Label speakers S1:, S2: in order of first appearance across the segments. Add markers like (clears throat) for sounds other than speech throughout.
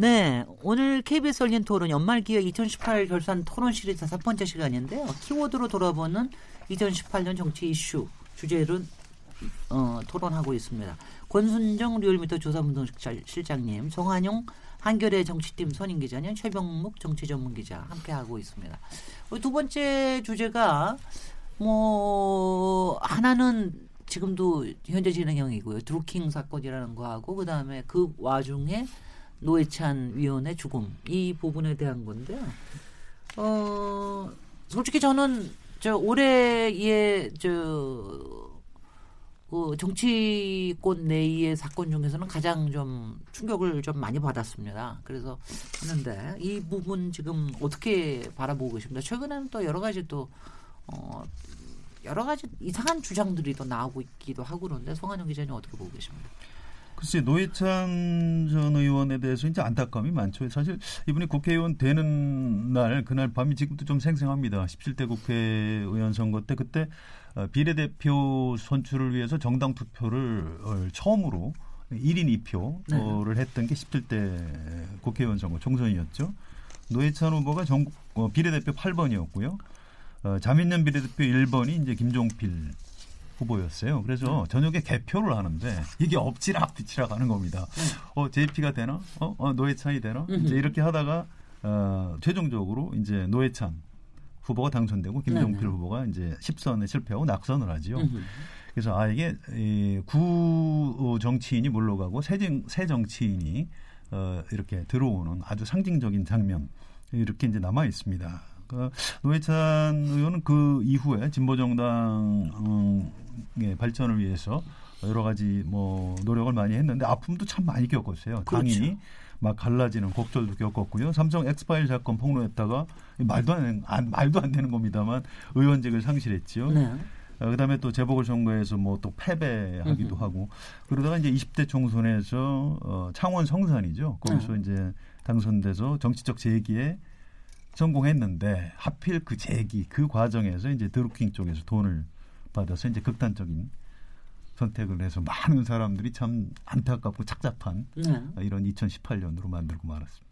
S1: 네, 오늘 KBS 열린 토론 연말 기획 2018 결산 토론 시리즈 첫 번째 시간인데요. 키워드로 돌아보는 2018년 정치 이슈 주제를 어, 토론하고 있습니다. 권순정 리얼미터 조사분동실장님, 정한용 한겨레 정치팀 선임 기자님, 최병묵 정치 전문 기자 함께 하고 있습니다. 두 번째 주제가 뭐 하나는 지금도 현재 진행형이고요. 드루킹 사건이라는 거하고 그 다음에 그 와중에 노회찬 위원의 죽음 이 부분에 대한 건데요. 어 솔직히 저는 저 올해의 저 그 정치권 내의 사건 중에서는 가장 좀 충격을 좀 많이 받았습니다. 그래서 하는데 이 부분 지금 어떻게 바라보고 계십니까? 최근에는 또 여러 가지 또 어, 여러 가지 이상한 주장들이 또 나오고 있기도 하고 그런데 송한영 기자님 어떻게 보고 계십니까?
S2: 글쎄 노회찬 전 의원에 대해서 이제 안타까움이 많죠. 사실 이분이 국회의원 되는 날 그날 밤이 지금도 좀 생생합니다. 17대 국회의원 선거 때 그때 어, 비례대표 선출을 위해서 정당 투표를 어, 처음으로 1인 2표를 네. 했던 게 17대 국회의원 선거 총선이었죠. 노회찬 후보가 전국 어, 비례대표 8번이었고요. 어, 자민련 비례대표 1번이 이제 김종필 후보였어요. 그래서 네. 저녁에 개표를 하는데 이게 엎치락 뒤치락 하는 겁니다. 네. 어, JP가 되나? 어, 어 노회찬이 되나? 이제 이렇게 하다가 어, 최종적으로 이제 노회찬 후보가 당선되고 김종필 네. 후보가 이제 10선에 실패하고 낙선을 하지요. 그래서 아 이게 이, 구 정치인이 물러가고 새, 정, 새 정치인이 어, 이렇게 들어오는 아주 상징적인 장면 이렇게 이제 남아 있습니다. 그 노회찬 의원은 그 이후에 진보정당의 음, 발전을 위해서 여러 가지 뭐 노력을 많이 했는데 아픔도 참 많이 겪었어요. 그렇죠. 당연히 막 갈라지는 곡절도 겪었고요. 삼성 엑스파일 사건 폭로했다가 말도 안, 안 말도 안 되는 겁니다만 의원직을 상실했죠. 네. 어, 그다음에 또 재보궐선거에서 뭐 또 패배하기도 으흠. 하고 그러다가 이제 20대 총선에서 어, 창원 성산이죠. 거기서 네. 이제 당선돼서 정치적 재기에 성공했는데 하필 그 재기 그 과정에서 이제 드루킹 쪽에서 돈을 받아서 이제 극단적인 선택을 해서 많은 사람들이 참 안타깝고 착잡한 네. 이런 2018년으로 만들고 말았습니다.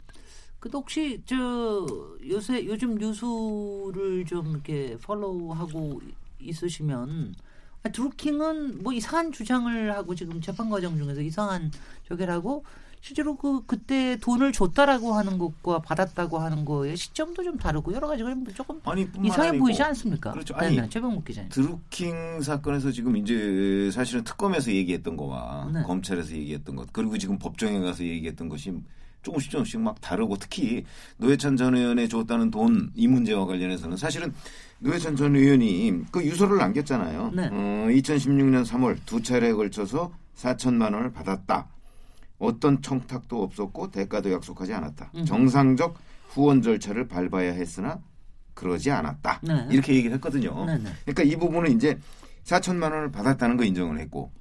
S1: 그 혹시 저 요새 요즘 뉴스를 좀 이렇게 팔로우하고 있으시면 아, 드루킹은 뭐 이상한 주장을 하고 지금 재판 과정 중에서 이상한 저기를 하고 실제로 그 그때 돈을 줬다라고 하는 것과 받았다고 하는 거의 시점도 좀 다르고 여러 가지가 조금 아니, 이상해 보이지 않습니까?
S3: 그렇죠. 아니,
S1: 네, 최병묵 기자님.
S3: 드루킹 사건에서 지금 이제 사실은 특검에서 얘기했던 거와 네. 검찰에서 얘기했던 것 그리고 지금 법정에 가서 얘기했던 것이 조금씩 조금씩 막 다르고 특히 노회찬 전 의원에 줬다는 돈 이 문제와 관련해서는 사실은 노회찬 전 의원이 그 유서를 남겼잖아요. 네. 어, 2016년 3월 두 차례에 걸쳐서 4천만 원을 받았다. 어떤 청탁도 없었고 대가도 약속하지 않았다. 음. 정상적 후원 절차를 밟아야 했으나 그러지 않았다. 네. 이렇게 얘기를 했거든요. 네, 네. 그러니까 이 부분은 이제 4천만 원을 받았다는 거 인정을 했고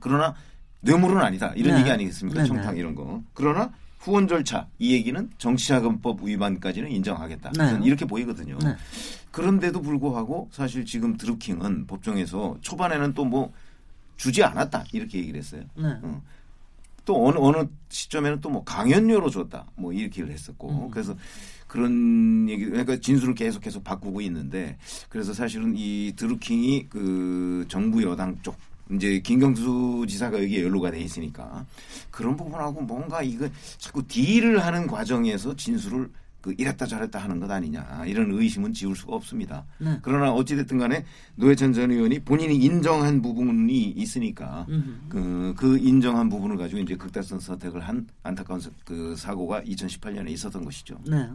S3: 그러나 뇌물은 아니다. 이런 네. 얘기 아니겠습니까? 네, 청탁 이런 거. 그러나 후원 절차 이 얘기는 정치자금법 위반까지는 인정하겠다. 저는 이렇게 보이거든요. 그런데도 불구하고 사실 지금 드루킹은 법정에서 초반에는 또 뭐 주지 않았다 이렇게 얘기를 했어요. 어. 또 어느 어느 시점에는 또 뭐 강연료로 줬다 뭐 이렇게 를 했었고 음. 그래서 그런 얘기 그러니까 진술을 계속 계속 바꾸고 있는데 그래서 사실은 이 드루킹이 그 정부 여당 쪽 이제 김경수 지사가 여기에 연루가 돼 있으니까 그런 부분하고 뭔가 이거 자꾸 딜을 하는 과정에서 진술을 그 이랬다 저랬다 하는 것 아니냐 이런 의심은 지울 수가 없습니다. 네. 그러나 어찌됐든 간에 노회찬 전 의원이 본인이 인정한 부분이 있으니까 그, 그 인정한 부분을 가지고 이제 극단성 선택을 한 안타까운 그 사고가 2018년에 있었던 것이죠.
S1: 네.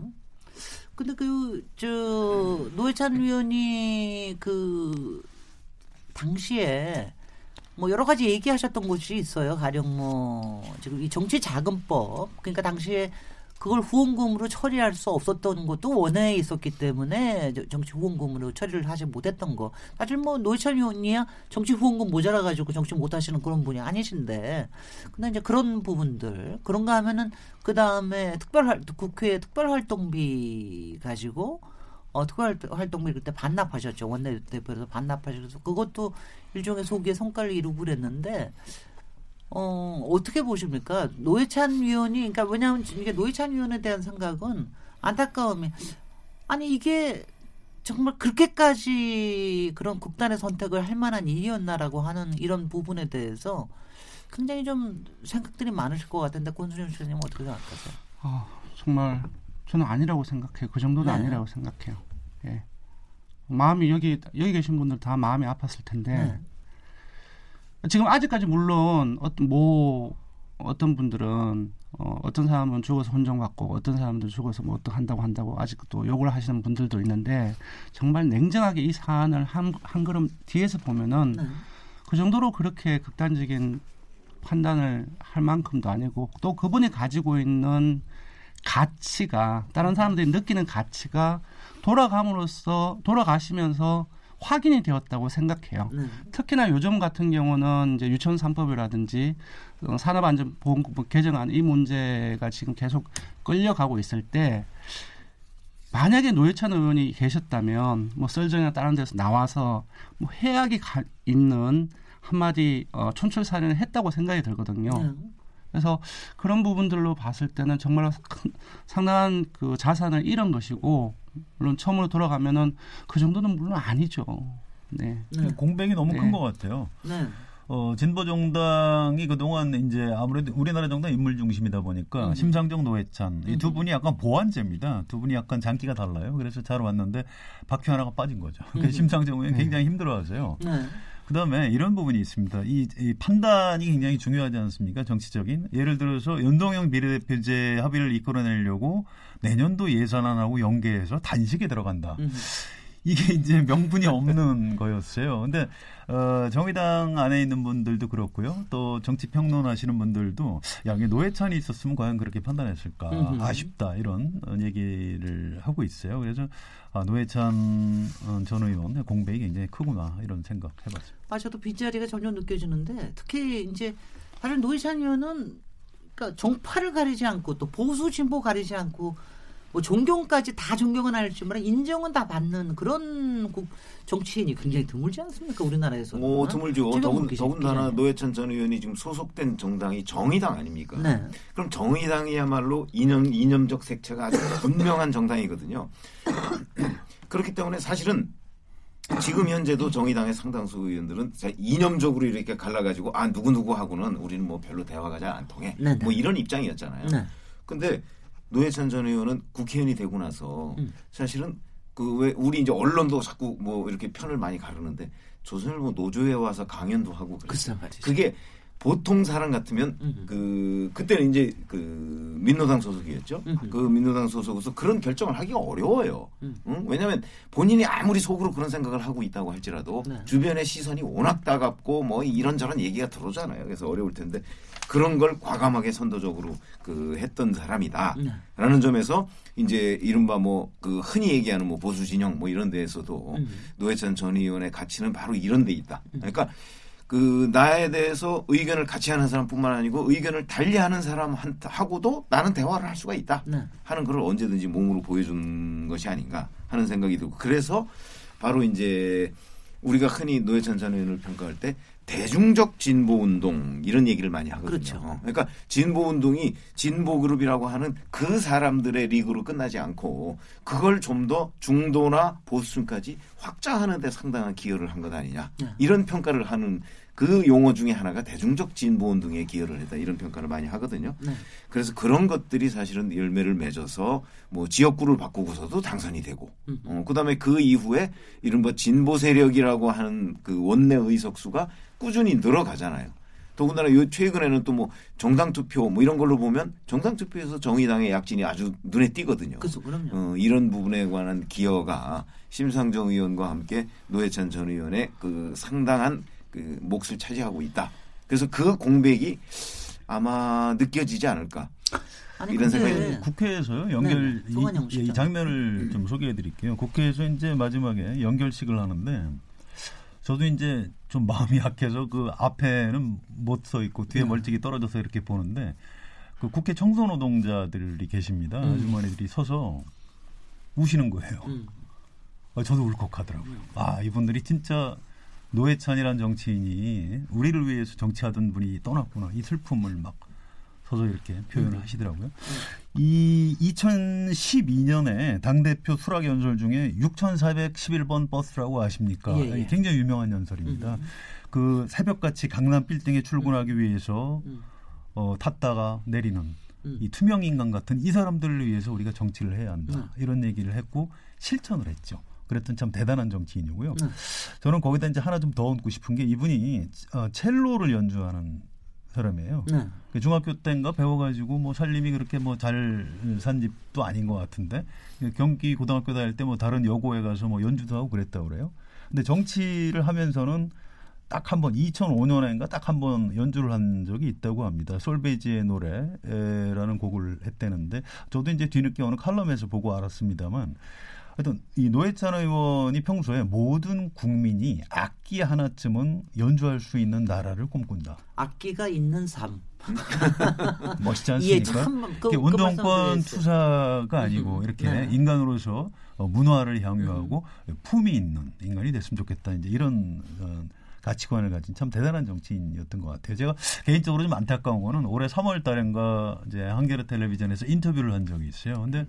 S1: 근데 그 저 노회찬 의원이 그 당시에 뭐 여러 가지 얘기하셨던 것이 있어요. 가령 뭐 지금 이 정치 자금법 그러니까 당시에 그걸 후원금으로 처리할 수 없었던 것도 원회에 있었기 때문에 정치 후원금으로 처리를 하지 못했던 거. 사실 뭐 노회찬 의원이야 정치 후원금 모자라 가지고 정치 못 하시는 그런 분이 아니신데. 근데 이제 그런 부분들 그런가 하면은 그 다음에 특별 국회 특별 활동비 가지고 어, 특별 활동비 그때 반납하셨죠. 원내대표에서 반납하셔서 그것도 일종의 소기의 성과를 이루고 그랬는데 어, 어떻게 보십니까? 노회찬 위원이, 그러니까 왜냐하면 이게 노회찬 위원에 대한 생각은 안타까움이, 아니, 이게 정말 그렇게까지 그런 극단의 선택을 할 만한 일이었나라고 하는 이런 부분에 대해서 굉장히 좀 생각들이 많으실 것 같은데, 권순영 씨님 어떻게 생각하세요?
S4: 아, 정말 저는 아니라고 생각해요. 그 정도는 네. 아니라고 생각해요. 예. 마음이 여기, 여기 계신 분들 다 마음이 아팠을 텐데, 네. 지금 아직까지 물론 어떤 뭐 어떤 분들은 어, 어떤 사람은 죽어서 혼종 받고 어떤 사람들은 죽어서 뭐 어떻게 한다고 한다고 아직도 욕을 하시는 분들도 있는데 정말 냉정하게 이 사안을 한, 한 걸음 뒤에서 보면은 네. 그 정도로 그렇게 극단적인 판단을 할 만큼도 아니고 또 그분이 가지고 있는 가치가 다른 사람들이 느끼는 가치가 돌아감으로써 돌아가시면서 확인이 되었다고 생각해요. 네. 특히나 요즘 같은 경우는 이제 유치원 3법이라든지 어, 산업안전보건법 개정안 이 문제가 지금 계속 끌려가고 있을 때 만약에 노회찬 의원이 계셨다면 뭐 썰정이나 다른 데서 나와서 뭐 해악이 가, 있는 한마디 어, 촌철살인을 했다고 생각이 들거든요. 네. 그래서 그런 부분들로 봤을 때는 정말 상당한 그 자산을 잃은 것이고 물론 처음으로 돌아가면은 그 정도는 물론 아니죠. 네.
S2: 네. 공백이 너무 네. 큰것 같아요. 네. 어, 진보 정당이 그동안 이제 아무래도 우리나라 정당 인물 중심이다 보니까 음. 심상정 노회찬 이 두 분이 약간 보완제입니다. 두 분이 약간 장기가 달라요. 그래서 잘 왔는데 박효 하나가 빠진 거죠. (laughs) 음. 심상정 의원 굉장히 힘들어하세요. 네. 그다음에 이런 부분이 있습니다. 이, 이, 판단이 굉장히 중요하지 않습니까? 정치적인 예를 들어서 연동형 비례대표제 합의를 이끌어내려고 내년도 예산안하고 연계해서 단식에 들어간다. 음. 이게 이제 명분이 없는 거였어요. 근데 어, 정의당 안에 있는 분들도 그렇고요. 또 정치 평론하시는 분들도 야, 이게 노회찬이 있었으면 과연 그렇게 판단했을까? 음흠. 아쉽다 이런 얘기를 하고 있어요. 그래서 아, 노회찬 어, 전 의원 공백이 굉장히 크구나 이런 생각 해봤습니다.
S1: 아, 저도 빈자리가 전혀 느껴지는데 특히 이제 사실 노회찬 의원은 그러니까 종파를 가리지 않고 또 보수 진보 가리지 않고 뭐 존경까지 다 존경은 몰라 인정은 다 받는 그런 국, 정치인이 굉장히 드물지 않습니까 우리나라에서는?
S3: 오 드물죠. 더군, 더군다나 노회찬 전 의원이 지금 소속된 정당이 정의당 아닙니까? 네. 그럼 정의당이야말로 이념 이념적 색채가 아주 분명한 정당이거든요. (clears throat) 그렇기 때문에 사실은 지금 현재도 정의당의 상당수 의원들은 이념적으로 이렇게 갈라가지고 아 누구 누구 하고는 우리는 뭐 별로 대화가 잘 안 통해 네네. 뭐 이런 입장이었잖아요. 네. 근데 노회찬 전 의원은 국회의원이 되고 나서 음. 사실은 그 왜 우리 이제 언론도 자꾸 뭐 이렇게 편을 많이 가르는데 조선일보 노조에 와서 강연도 하고 그랬어요. 그게 보통 사람 같으면 음흠. 그 그때는 이제 그 민노당 소속이었죠. 음흠. 그 민노당 소속에서 그런 결정을 하기가 어려워요. 음. 응? 왜냐하면 본인이 아무리 속으로 그런 생각을 하고 있다고 할지라도 네. 주변의 시선이 워낙 따갑고 뭐 이런저런 얘기가 들어오잖아요. 그래서 어려울 텐데 그런 걸 과감하게 선도적으로 그 했던 사람이다라는 네. 점에서 이제 이른바 뭐 그 흔히 얘기하는 뭐 보수 진영 뭐 이런 데에서도 음. 노회찬 전 의원의 가치는 바로 이런 데 있다. 음. 그러니까 그 나에 대해서 의견을 같이 하는 사람뿐만 아니고 의견을 달리하는 사람하고도 나는 대화를 할 수가 있다 네. 하는 걸 언제든지 몸으로 보여준 것이 아닌가 하는 생각이 들고 그래서 바로 이제 우리가 흔히 노회찬 전 의원을 평가할 때 대중적 진보 운동 이런 얘기를 많이 하거든요. 그렇죠. 그러니까 진보 운동이 진보 그룹이라고 하는 그 사람들의 리그로 끝나지 않고 그걸 좀 더 중도나 보수층까지 확장하는 데 상당한 기여를 한 것 아니냐. 네. 이런 평가를 하는 그 용어 중에 하나가 대중적 진보 운동에 기여를 했다 이런 평가를 많이 하거든요. 네. 그래서 그런 것들이 사실은 열매를 맺어서 뭐 지역구를 바꾸고서도 당선이 되고, 음. 어, 그다음에 그 이후에 이른바 진보 세력이라고 하는 그 원내 의석수가 꾸준히 늘어가잖아요. 더군다나 요 최근에는 또 뭐 정당 투표 뭐 이런 걸로 보면 정당 투표에서 정의당의 약진이 아주 눈에 띄거든요.
S1: 그렇죠, 그럼요.
S3: 어, 이런 부분에 관한 기여가 심상정 의원과 함께 노회찬 전 의원의 그 상당한 그 몫을 차지하고 있다. 그래서 그 공백이 아마 느껴지지 않을까. 아니, 이런 생각이
S2: 국회에서요 연결 네, 네. 이, 이, 장면을 좀 소개해드릴게요. 국회에서 이제 마지막에 연결식을 하는데 저도 이제 좀 마음이 약해서 그 앞에는 못 서 있고 뒤에 네. 멀찍이 떨어져서 이렇게 보는데 그 국회 청소 노동자들이 계십니다. 음. 아주머니들이 서서 우시는 거예요. 음. 아, 저도 울컥하더라고요. 음. 아 이분들이 진짜 노회찬이라는 정치인이 우리를 위해서 정치하던 분이 떠났구나 이 슬픔을 막 서서 이렇게 표현을 음. 하시더라고요. 이 2012년에 당 대표 수락 연설 중에 6,411번 버스라고 아십니까? 예, 예. 굉장히 유명한 연설입니다. 음. 그 새벽같이 강남 빌딩에 출근하기 위해서 음. 어, 탔다가 내리는 음. 이 투명 인간 같은 이 사람들을 위해서 우리가 정치를 해야 한다. 음. 이런 얘기를 했고 실천을 했죠. 그랬던 참 대단한 정치인이고요. 네. 저는 거기다 이제 하나 좀 더 얹고 싶은 게 이분이 어, 첼로를 연주하는 사람이에요. 네. 그 중학교 때인가 배워가지고 뭐 살림이 그렇게 뭐 잘 산 집도 아닌 것 같은데 경기 고등학교 다닐 때 뭐 다른 여고에 가서 뭐 연주도 하고 그랬다고 그래요. 근데 정치를 하면서는 딱 한 번 2005년인가 딱 한 번 연주를 한 적이 있다고 합니다. 솔베이지의 노래라는 곡을 했다는데 저도 이제 뒤늦게 어느 칼럼에서 보고 알았습니다만 하여튼 이 노회찬 의원이 평소에 모든 국민이 악기 하나쯤은 연주할 수 있는 나라를 꿈꾼다.
S1: 악기가 있는 삶. (laughs)
S2: 멋있지 않습니까? 그, 그 운동권 투사가 아니고 음, 이렇게 네. 인간으로서 어, 문화를 향유하고 음. 품이 있는 인간이 됐으면 좋겠다. 이제 이런 어, 가치관을 가진 참 대단한 정치인이었던 것 같아요. 제가 개인적으로 좀 안타까운 거는 올해 3월 달인가 이제 한겨레 텔레비전에서 인터뷰를 한 적이 있어요. 근데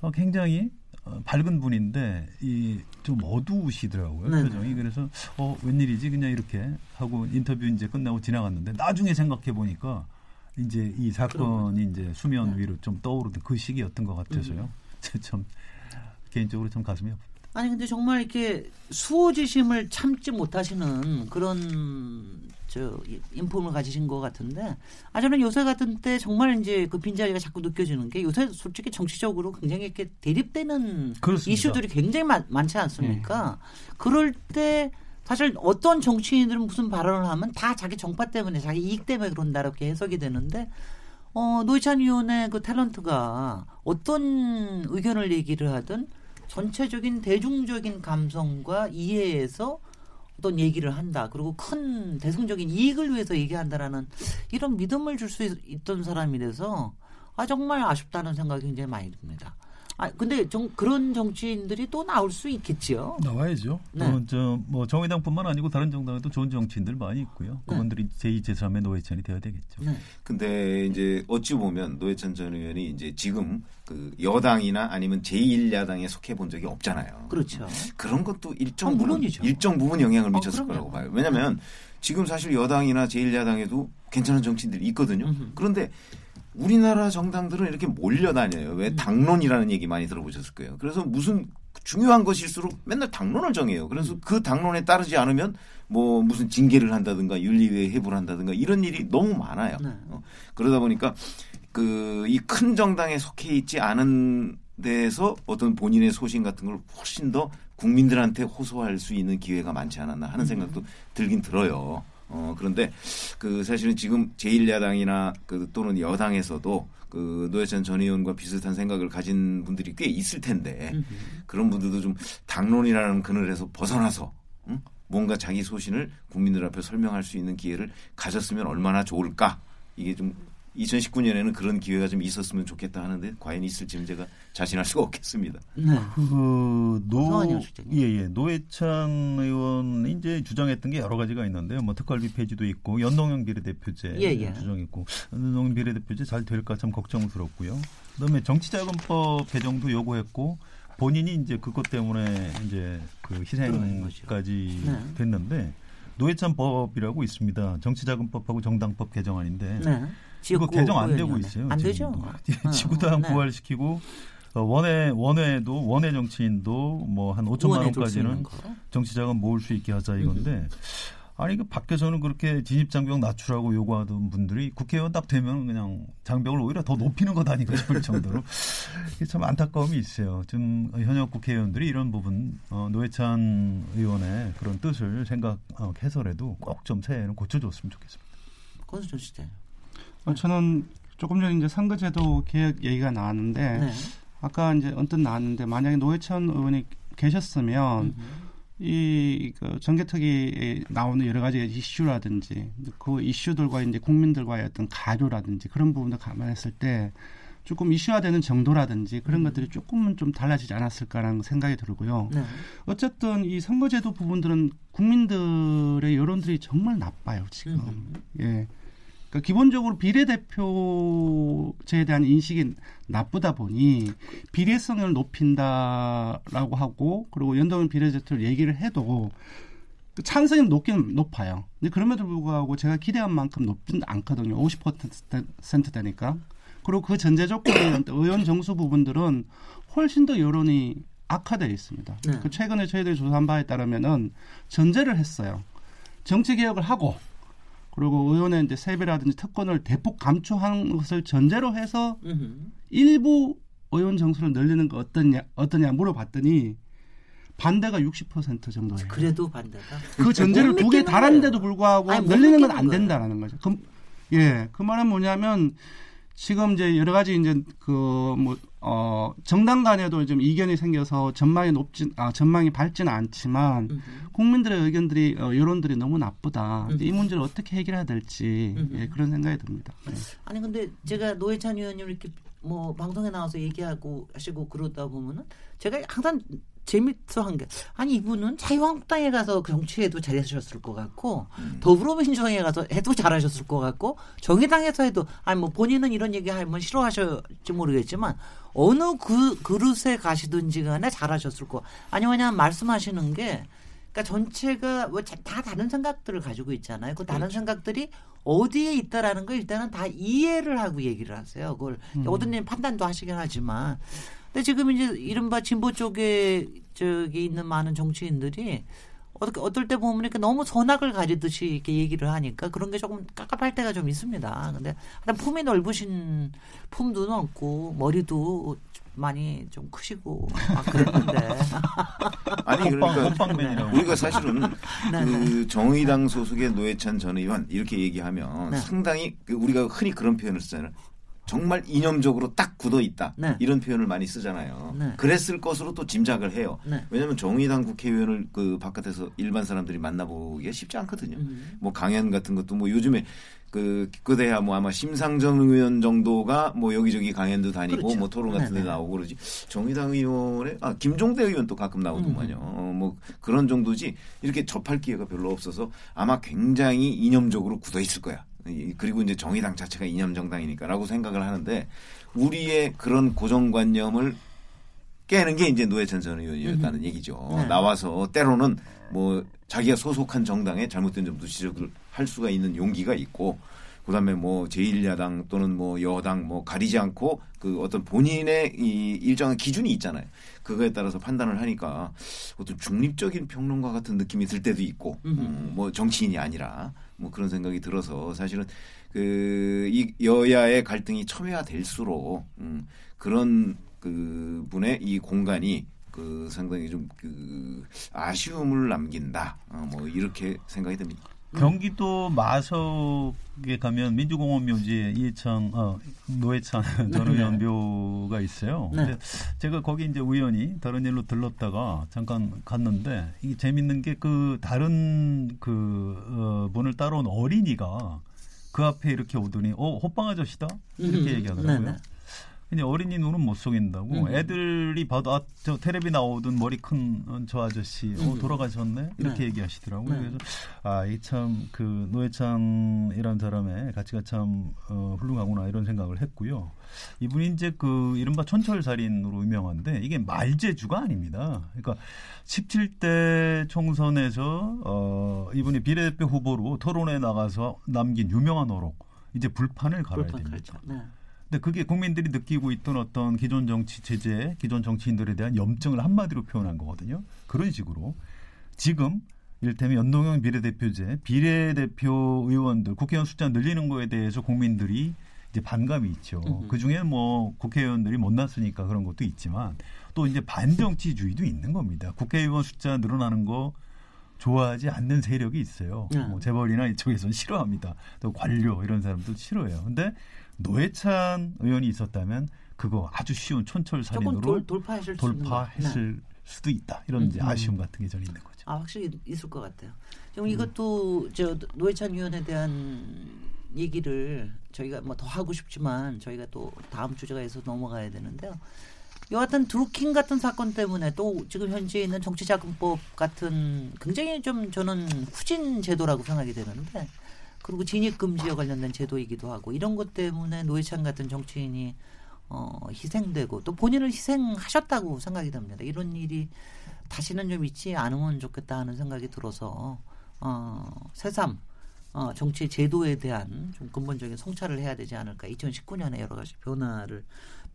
S2: 어, 굉장히 어, 밝은 분인데 이 좀 어두우시더라고요 네네. 표정이 그래서 어 웬일이지 그냥 이렇게 하고 인터뷰 이제 끝나고 지나갔는데 나중에 생각해 보니까 이제 이 사건이 이제 수면 네. 위로 좀 떠오르던 그 시기였던 것 같아서요. 음. (laughs) 참 개인적으로 좀 가슴이 아픕니다.
S1: 아니 근데 정말 이렇게 수호지심을 참지 못하시는 그런 저 인품을 가지신 것 같은데 아 저는 요새 같은 때 정말 이제 그 빈자리가 자꾸 느껴지는 게 요새 솔직히 정치적으로 굉장히 이렇게 대립되는 그렇습니다. 이슈들이 굉장히 많, 많지 않습니까? 네. 그럴 때 사실 어떤 정치인들은 무슨 발언을 하면 다 자기 정파 때문에 자기 이익 때문에 그런다 이렇게 해석이 되는데 어 노희찬 의원의 그 탤런트가 어떤 의견을 얘기를 하든 전체적인 대중적인 감성과 이해에서 어떤 얘기를 한다. 그리고 큰 대승적인 이익을 위해서 얘기한다라는 이런 믿음을 줄 수 있던 사람이라서 아 정말 아쉽다는 생각이 굉장히 많이 듭니다. 아 근데 정, 그런 정치인들이 또 나올 수 있겠지요.
S2: 나와야죠. 네. 어, 저뭐 정의당뿐만 아니고 다른 정당에도 좋은 정치인들 많이 있고요. 네. 그분들이 제2, 제3의 노회찬이 되어야 되겠죠. 네.
S3: 근데 이제 어찌 보면 노회찬 전 의원이 이제 지금 그 여당이나 아니면 제1야당에 속해 본 적이 없잖아요.
S1: 그렇죠.
S3: 그런 것도 일정 아, 부분 일정 부분 영향을 어, 미쳤을 어, 거라고 봐요. 왜냐하면 지금 사실 여당이나 제1야당에도 괜찮은 정치인들이 있거든요. 음흠. 그런데 우리나라 정당들은 이렇게 몰려다녀요. 왜 음. 당론이라는 얘기 많이 들어보셨을 거예요. 그래서 무슨 중요한 것일수록 맨날 당론을 정해요. 그래서 음. 그 당론에 따르지 않으면 뭐 무슨 징계를 한다든가 윤리위에 해부를 한다든가 이런 일이 너무 많아요. 네. 어, 그러다 보니까 그 이 큰 정당에 속해 있지 않은 데에서 어떤 본인의 소신 같은 걸 훨씬 더 국민들한테 호소할 수 있는 기회가 많지 않았나 하는 음. 생각도 들긴 들어요. 어, 그런데 그 사실은 지금 제1야당이나 그 또는 여당에서도 그 노회찬 전 의원과 비슷한 생각을 가진 분들이 꽤 있을 텐데 음흠. 그런 분들도 좀 당론이라는 그늘에서 벗어나서 응? 뭔가 자기 소신을 국민들 앞에 설명할 수 있는 기회를 가졌으면 얼마나 좋을까 이게 좀 2019년에는 그런 기회가 좀 있었으면 좋겠다 하는데 과연 있을지는 제가 자신할 수가 없겠습니다.
S2: 네. 그노 예예 노회찬 의원이 이제 주장했던 게 여러 가지가 있는데요. 뭐 특활비 폐지도 있고 연동형 비례대표제 예, 예. 주장했고 연동형 비례대표제 잘 될까 참 걱정스럽고요. 그다음에 정치자금법 개정도 요구했고 본인이 이제 그것 때문에 이제 그 희생까지 네. 됐는데 노회찬 법이라고 있습니다. 정치자금법하고 정당법 개정안인데. 네. 지구 개정 안 되고 있어요.
S1: 안 되죠. (laughs)
S2: 어, 지구당 네. 부활시키고 어, 원외 원외도 원외 정치인도 뭐 한 5천만 원까지는 정치자금 모을 수 있게 하자 이건데 음. 아니 그 밖에서는 그렇게 진입 장벽 낮추라고 요구하던 분들이 국회의원 딱 되면 그냥 장벽을 오히려 더 높이는 것 아닌가 싶을 정도로 (laughs) 참 안타까움이 있어요. 지금 현역 국회의원들이 이런 부분 어, 노회찬 의원의 그런 뜻을 생각해서라도 꼭 좀 새해에는 고쳐줬으면 좋겠습니다.
S1: 권수철 시대.
S4: 어, 저는 조금 전에 이제 선거제도 개혁 얘기가 나왔는데 네. 아까 이제 언뜻 나왔는데 만약에 노회찬 의원이 계셨으면 이그 정개특위에 나오는 여러 가지 이슈라든지 그 이슈들과 이제 국민들과의 어떤 가교라든지 그런 부분을 감안했을 때 조금 이슈화되는 정도라든지 그런 음. 것들이 조금은 좀 달라지지 않았을까라는 생각이 들고요. 네. 어쨌든 이 선거제도 부분들은 국민들의 여론들이 정말 나빠요 지금. 음. 예. 그러니까 기본적으로 비례대표제에 대한 인식이 나쁘다 보니 비례성을 높인다라고 하고 그리고 연동형 비례대표를 얘기를 해도 그 찬성이 높긴 높아요. 근데 그럼에도 불구하고 제가 기대한 만큼 높진 않거든요. 50% 되니까. 그리고 그 전제 조건인 의원 정수 부분들은 훨씬 더 여론이 악화되어 있습니다. 네. 그 최근에 저희들이 조사한 바에 따르면은 전제를 했어요. 정치 개혁을 하고 그리고 의원의 이제 세배라든지 특권을 대폭 감축한 것을 전제로 해서 으흠. 일부 의원 정수를 늘리는 거 어떠냐 어떠냐 물어봤더니 반대가 60% 정도예요.
S1: 그래도 반대가
S4: 그 전제를 두 개 달았는데도 불구하고 아니, 늘리는 건 안 된다라는 거죠. 그럼 예, 그 말은 뭐냐면 지금 이제 여러 가지 이제 그뭐 어 정당 간에도 좀 이견이 생겨서 전망이 높진 아 전망이 밝지는 않지만 음흠. 국민들의 의견들이 어, 여론들이 너무 나쁘다. 근데 이 문제를 어떻게 해결해야 될지 예, 그런 생각이 듭니다. 네.
S1: 아니 근데 제가 노회찬 의원님 이렇게 뭐 방송에 나와서 얘기하고 하시고 그러다 보면은 제가 항상 재밌어 한 게 아니 이분은 자유한국당에 가서 정치해도 잘하셨을 것 같고 음. 더불어민주당에 가서 해도 잘하셨을 것 같고 정의당에서 해도 아니 뭐 본인은 이런 얘기 하면 싫어하실지 모르겠지만 어느 그 그릇에 가시든지 간에 잘하셨을 거 아니 왜냐면 말씀하시는 게 그러니까 전체가 뭐 다 다른 생각들을 가지고 있잖아요. 그 다른 그렇죠. 생각들이 어디에 있다라는 걸 일단은 다 이해를 하고 얘기를 하세요. 그걸 음. 어떤 판단도 하시긴 하지만 근데 지금 이제 이른바 진보 쪽에 저기 있는 많은 정치인들이 어떻게 어떨 때 보면 이렇게 너무 선악을 가지듯이 이렇게 얘기를 하니까 그런 게 조금 깝깝할 때가 좀 있습니다. 근데 하여튼 품이 넓으신 품도 넓고 머리도 많이 좀 크시고 막 그랬는데 (laughs)
S3: 아니 그러니까 우리가 사실은 (laughs) 네, 네. 그 정의당 소속의 노회찬 전 의원 이렇게 얘기하면 네. 상당히 그 우리가 흔히 그런 표현을 쓰잖아요. 정말 이념적으로 딱 굳어 있다. 네. 이런 표현을 많이 쓰잖아요. 네. 그랬을 것으로 또 짐작을 해요. 네. 왜냐하면 정의당 국회의원을 그 바깥에서 일반 사람들이 만나보기가 쉽지 않거든요. 음. 뭐 강연 같은 것도 뭐 요즘에 그 그대야 뭐 아마 심상정 의원 정도가 뭐 여기저기 강연도 다니고 그렇죠. 뭐 토론 같은 데 나오고 그러지 정의당 의원의 아 김종대 의원도 가끔 나오더만요. 음. 어, 뭐 그런 정도지 이렇게 접할 기회가 별로 없어서 아마 굉장히 이념적으로 굳어 있을 거야. 그리고 이제 정의당 자체가 이념 정당이니까라고 생각을 하는데 우리의 그런 고정관념을 깨는 게 이제 노회찬 전 의원이었다는 음. 얘기죠. 네. 나와서 때로는 뭐 자기가 소속한 정당에 잘못된 점도 지적을 할 수가 있는 용기가 있고 그다음에 뭐 제1야당 또는 뭐 여당 뭐 가리지 않고 그 어떤 본인의 이 일정한 기준이 있잖아요. 그거에 따라서 판단을 하니까 어떤 중립적인 평론가 같은 느낌이 들 때도 있고 음, 뭐 정치인이 아니라 뭐 그런 생각이 들어서 사실은 그 이 여야의 갈등이 첨예화될수록 음, 그런 그 분의 이 공간이 그 상당히 좀 그 아쉬움을 남긴다. 어, 뭐 이렇게 생각이 듭니다.
S2: 경기도 마석에 가면 민주공원 묘지에 이해창 어, 노회찬 전 의원 묘가 있어요. 네. 근데 제가 거기 이제 우연히 다른 일로 들렀다가 잠깐 갔는데 이게 재밌는 게 그 다른 그 어, 분을 따라온 어린이가 그 앞에 이렇게 오더니 어 호빵 아저씨다 이렇게 얘기하더라고요. 네네. 근데 어린이 눈은 못 속인다고 음. 애들이 봐도 아, 저 텔레비 나오던 머리 큰 저 아저씨 어, 음. 돌아가셨네 이렇게 네. 얘기하시더라고요. 네. 그래서 아이 참 그 노회찬이라는 사람의 가치가 참 어, 훌륭하구나 이런 생각을 했고요. 이분이 이제 그 이른바 천철살인으로 유명한데 이게 말재주가 아닙니다. 그러니까 17대 총선에서 어, 이분이 비례대표 후보로 토론에 나가서 남긴 유명한 어록 이제 불판을 갈아야 불판 됩니다. 네. 근데 그게 국민들이 느끼고 있던 어떤 기존 정치 체제, 기존 정치인들에 대한 염증을 한마디로 표현한 거거든요. 그런 식으로 지금 일테면 연동형 비례대표제, 비례대표 의원들, 국회의원 숫자 늘리는 거에 대해서 국민들이 이제 반감이 있죠. 그 중에 뭐 국회의원들이 못 났으니까 그런 것도 있지만 또 이제 반정치주의도 있는 겁니다. 국회의원 숫자 늘어나는 거 좋아하지 않는 세력이 있어요. 네. 뭐 재벌이나 이쪽에서는 싫어합니다. 또 관료 이런 사람도 싫어해요. 근데 노회찬 의원이 있었다면 그거 아주 쉬운 촌철살인으로
S1: 돌, 파했을
S2: 돌파했을 네. 수도 있다. 이런 이제 음, 음. 아쉬움 같은 게 저는 있는 거죠.
S1: 아 확실히 있을 것 같아요. 지금 음. 이것도 저 노회찬 의원에 대한 얘기를 저희가 뭐 더 하고 싶지만 저희가 또 다음 주제가해서 넘어가야 되는데요. 여하튼 드루킹 같은 사건 때문에 또 지금 현재 있는 정치자금법 같은 굉장히 좀 저는 후진 제도라고 생각이 되는데 그리고 진입 금지와 관련된 제도이기도 하고 이런 것 때문에 노회찬 같은 정치인이 어, 희생되고 또 본인을 희생하셨다고 생각이 됩니다. 이런 일이 다시는 좀 있지 않으면 좋겠다 하는 생각이 들어서 어, 새삼 어, 정치 제도에 대한 좀 근본적인 성찰을 해야 되지 않을까. 2019년에 여러 가지 변화를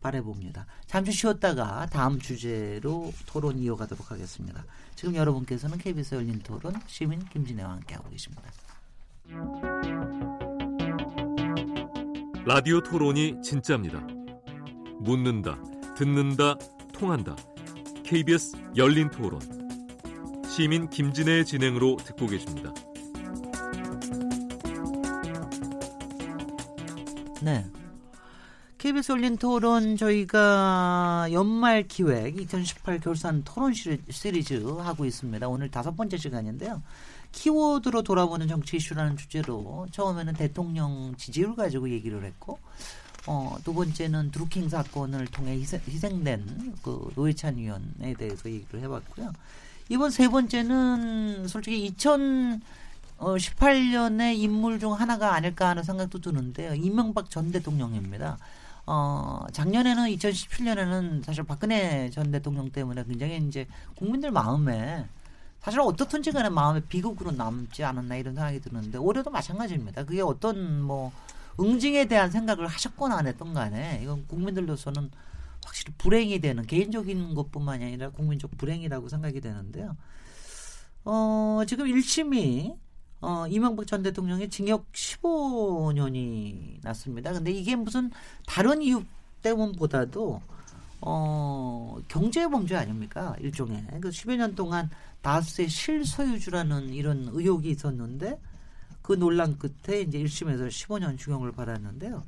S1: 바래봅니다. 잠시 쉬었다가 다음 주제로 토론 이어가도록 하겠습니다. 지금 여러분께서는 KBS 열린 토론 시민 김진애와 함께하고 계십니다.
S5: 라디오 토론이 진짜입니다. 묻는다, 듣는다, 통한다. KBS 열린 토론. 시민 김진애의 진행으로 듣고 계십니다.
S1: 네. KBS 올린 토론 저희가 연말 기획 2018 결산 토론 시리즈 하고 있습니다. 오늘 다섯 번째 시간인데요. 키워드로 돌아보는 정치 이슈라는 주제로 처음에는 대통령 지지율 가지고 얘기를 했고 어, 두 번째는 드루킹 사건을 통해 희생, 된그 노회찬 의원에 대해서 얘기를 해봤고요. 이번 세 번째는 솔직히 2018년의 인물 중 하나가 아닐까 하는 생각도 드는데요. 이명박 전 대통령입니다. 어, 작년에는 2017년에는 사실 박근혜 전 대통령 때문에 굉장히 이제 국민들 마음에 사실 어떻든지 간에 마음에 비극으로 남지 않았나 이런 생각이 드는데 올해도 마찬가지입니다. 그게 어떤 뭐 응징에 대한 생각을 하셨거나 안 했던 간에 이건 국민들로서는 확실히 불행이 되는 개인적인 것뿐만이 아니라 국민적 불행이라고 생각이 되는데요. 어, 지금 1심이 어, 이명박 전 대통령의 징역 15년이 났습니다. 근데 이게 무슨 다른 이유 때문보다도 어, 경제 범죄 아닙니까? 일종의. 그 10여 년 동안 다스의 실소유주라는 이런 의혹이 있었는데 그 논란 끝에 이제 1심에서 15년 중형을 받았는데요.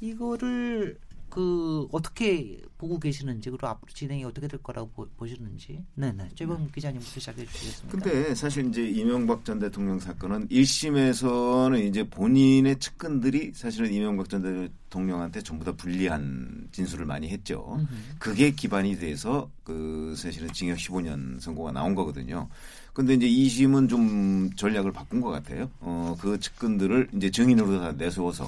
S1: 이거를 그 어떻게 보고 계시는지 그리고 앞으로 진행이 어떻게 될 거라고 보, 시는지 네네 최범 네. 기자님부터 시작해 주시겠습니다.
S3: 근데 사실 이제 이명박 전 대통령 사건은 1심에서는 이제 본인의 측근들이 사실은 이명박 전 대통령한테 전부 다 불리한 진술을 많이 했죠. 그게 기반이 돼서 그 사실은 징역 15년 선고가 나온 거거든요. 근데 이제 이심은 좀 전략을 바꾼 것 같아요. 어, 그 측근들을 이제 증인으로 다 내세워서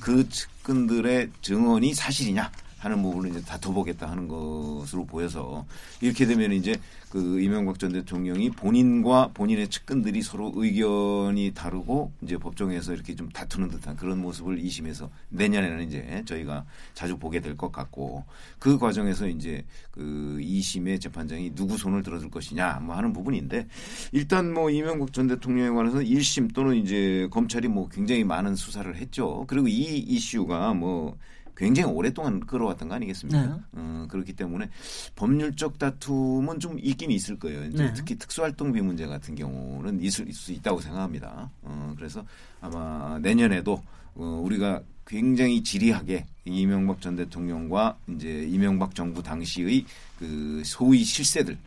S3: 그 측근들의 증언이 사실이냐 하는 부분을 이제 다퉈보겠다 하는 것으로 보여서 이렇게 되면 이제 그 이명박 전 대통령이 본인과 본인의 측근들이 서로 의견이 다르고 이제 법정에서 이렇게 좀 다투는 듯한 그런 모습을 이심에서 내년에는 이제 저희가 자주 보게 될 것 같고 그 과정에서 이제 그 이심의 재판장이 누구 손을 들어줄 것이냐 뭐 하는 부분인데 일단 뭐 이명박 전 대통령에 관해서 1심 또는 이제 검찰이 뭐 굉장히 많은 수사를 했죠. 그리고 이 이슈가 뭐 굉장히 오랫동안 끌어왔던 거 아니겠습니까? 네. 어, 그렇기 때문에 법률적 다툼은 좀 있긴 있을 거예요. 네. 특히 특수활동비 문제 같은 경우는 있을 수 있다고 생각합니다. 어, 그래서 아마 내년에도 어, 우리가 굉장히 지리하게 이명박 전 대통령과 이제 이명박 정부 당시의 그 소위 실세들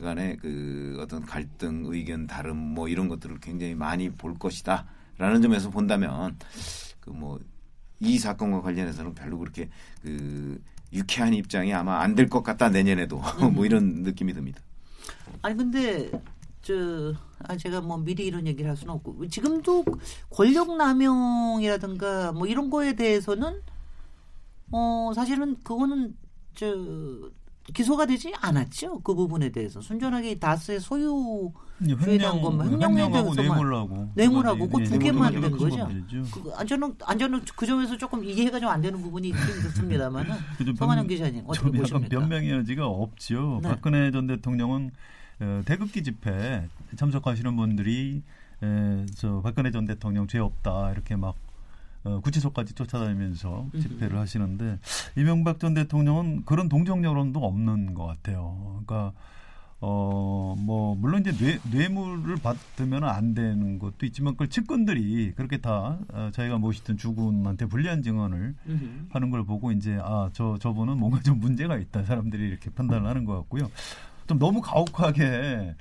S3: 간의 그 어떤 갈등, 의견 다름 뭐 이런 것들을 굉장히 많이 볼 것이다라는 점에서 본다면 그뭐 이 사건과 관련해서는 별로 그렇게 그 유쾌한 입장이 아마 안 될 것 같다 내년에도 (laughs) 뭐 이런 느낌이 듭니다.
S1: 아니 근데 저 아, 제가 뭐 미리 이런 얘기를 할 수는 없고 지금도 권력 남용이라든가 뭐 이런 거에 대해서는 어 사실은 그거는 저 기소가 되지 않았죠. 그 부분에 대해서 순전하게 다스의 소유 대한 것만 횡령에 대해서만 뇌물하고 그 두 개만 된 거죠. 그, 안전은 안전은 그 점에서 조금 이해가 좀 안 되는 부분이 있긴 있습니다만 성한영 (laughs) 기자님 어떻게 보십니까?
S2: 변명의 여지가 없죠. 네. 박근혜 전 대통령은 어, 대극기 집회 참석하시는 분들이 에, 저 박근혜 전 대통령 죄 없다 이렇게 막 어, 구치소까지 쫓아다니면서 집회를 하시는데 이명박 전 대통령은 그런 동정 여론도 없는 것 같아요. 그러니까 어, 뭐, 물론 이제 뇌, 뇌물을 받으면 안 되는 것도 있지만 그걸 측근들이 그렇게 다 어, 자기가 모시던 주군한테 불리한 증언을 으흠. 하는 걸 보고 이제 아, 저, 저분은 뭔가 좀 문제가 있다. 사람들이 이렇게 판단을 하는 것 같고요. 좀 너무 가혹하게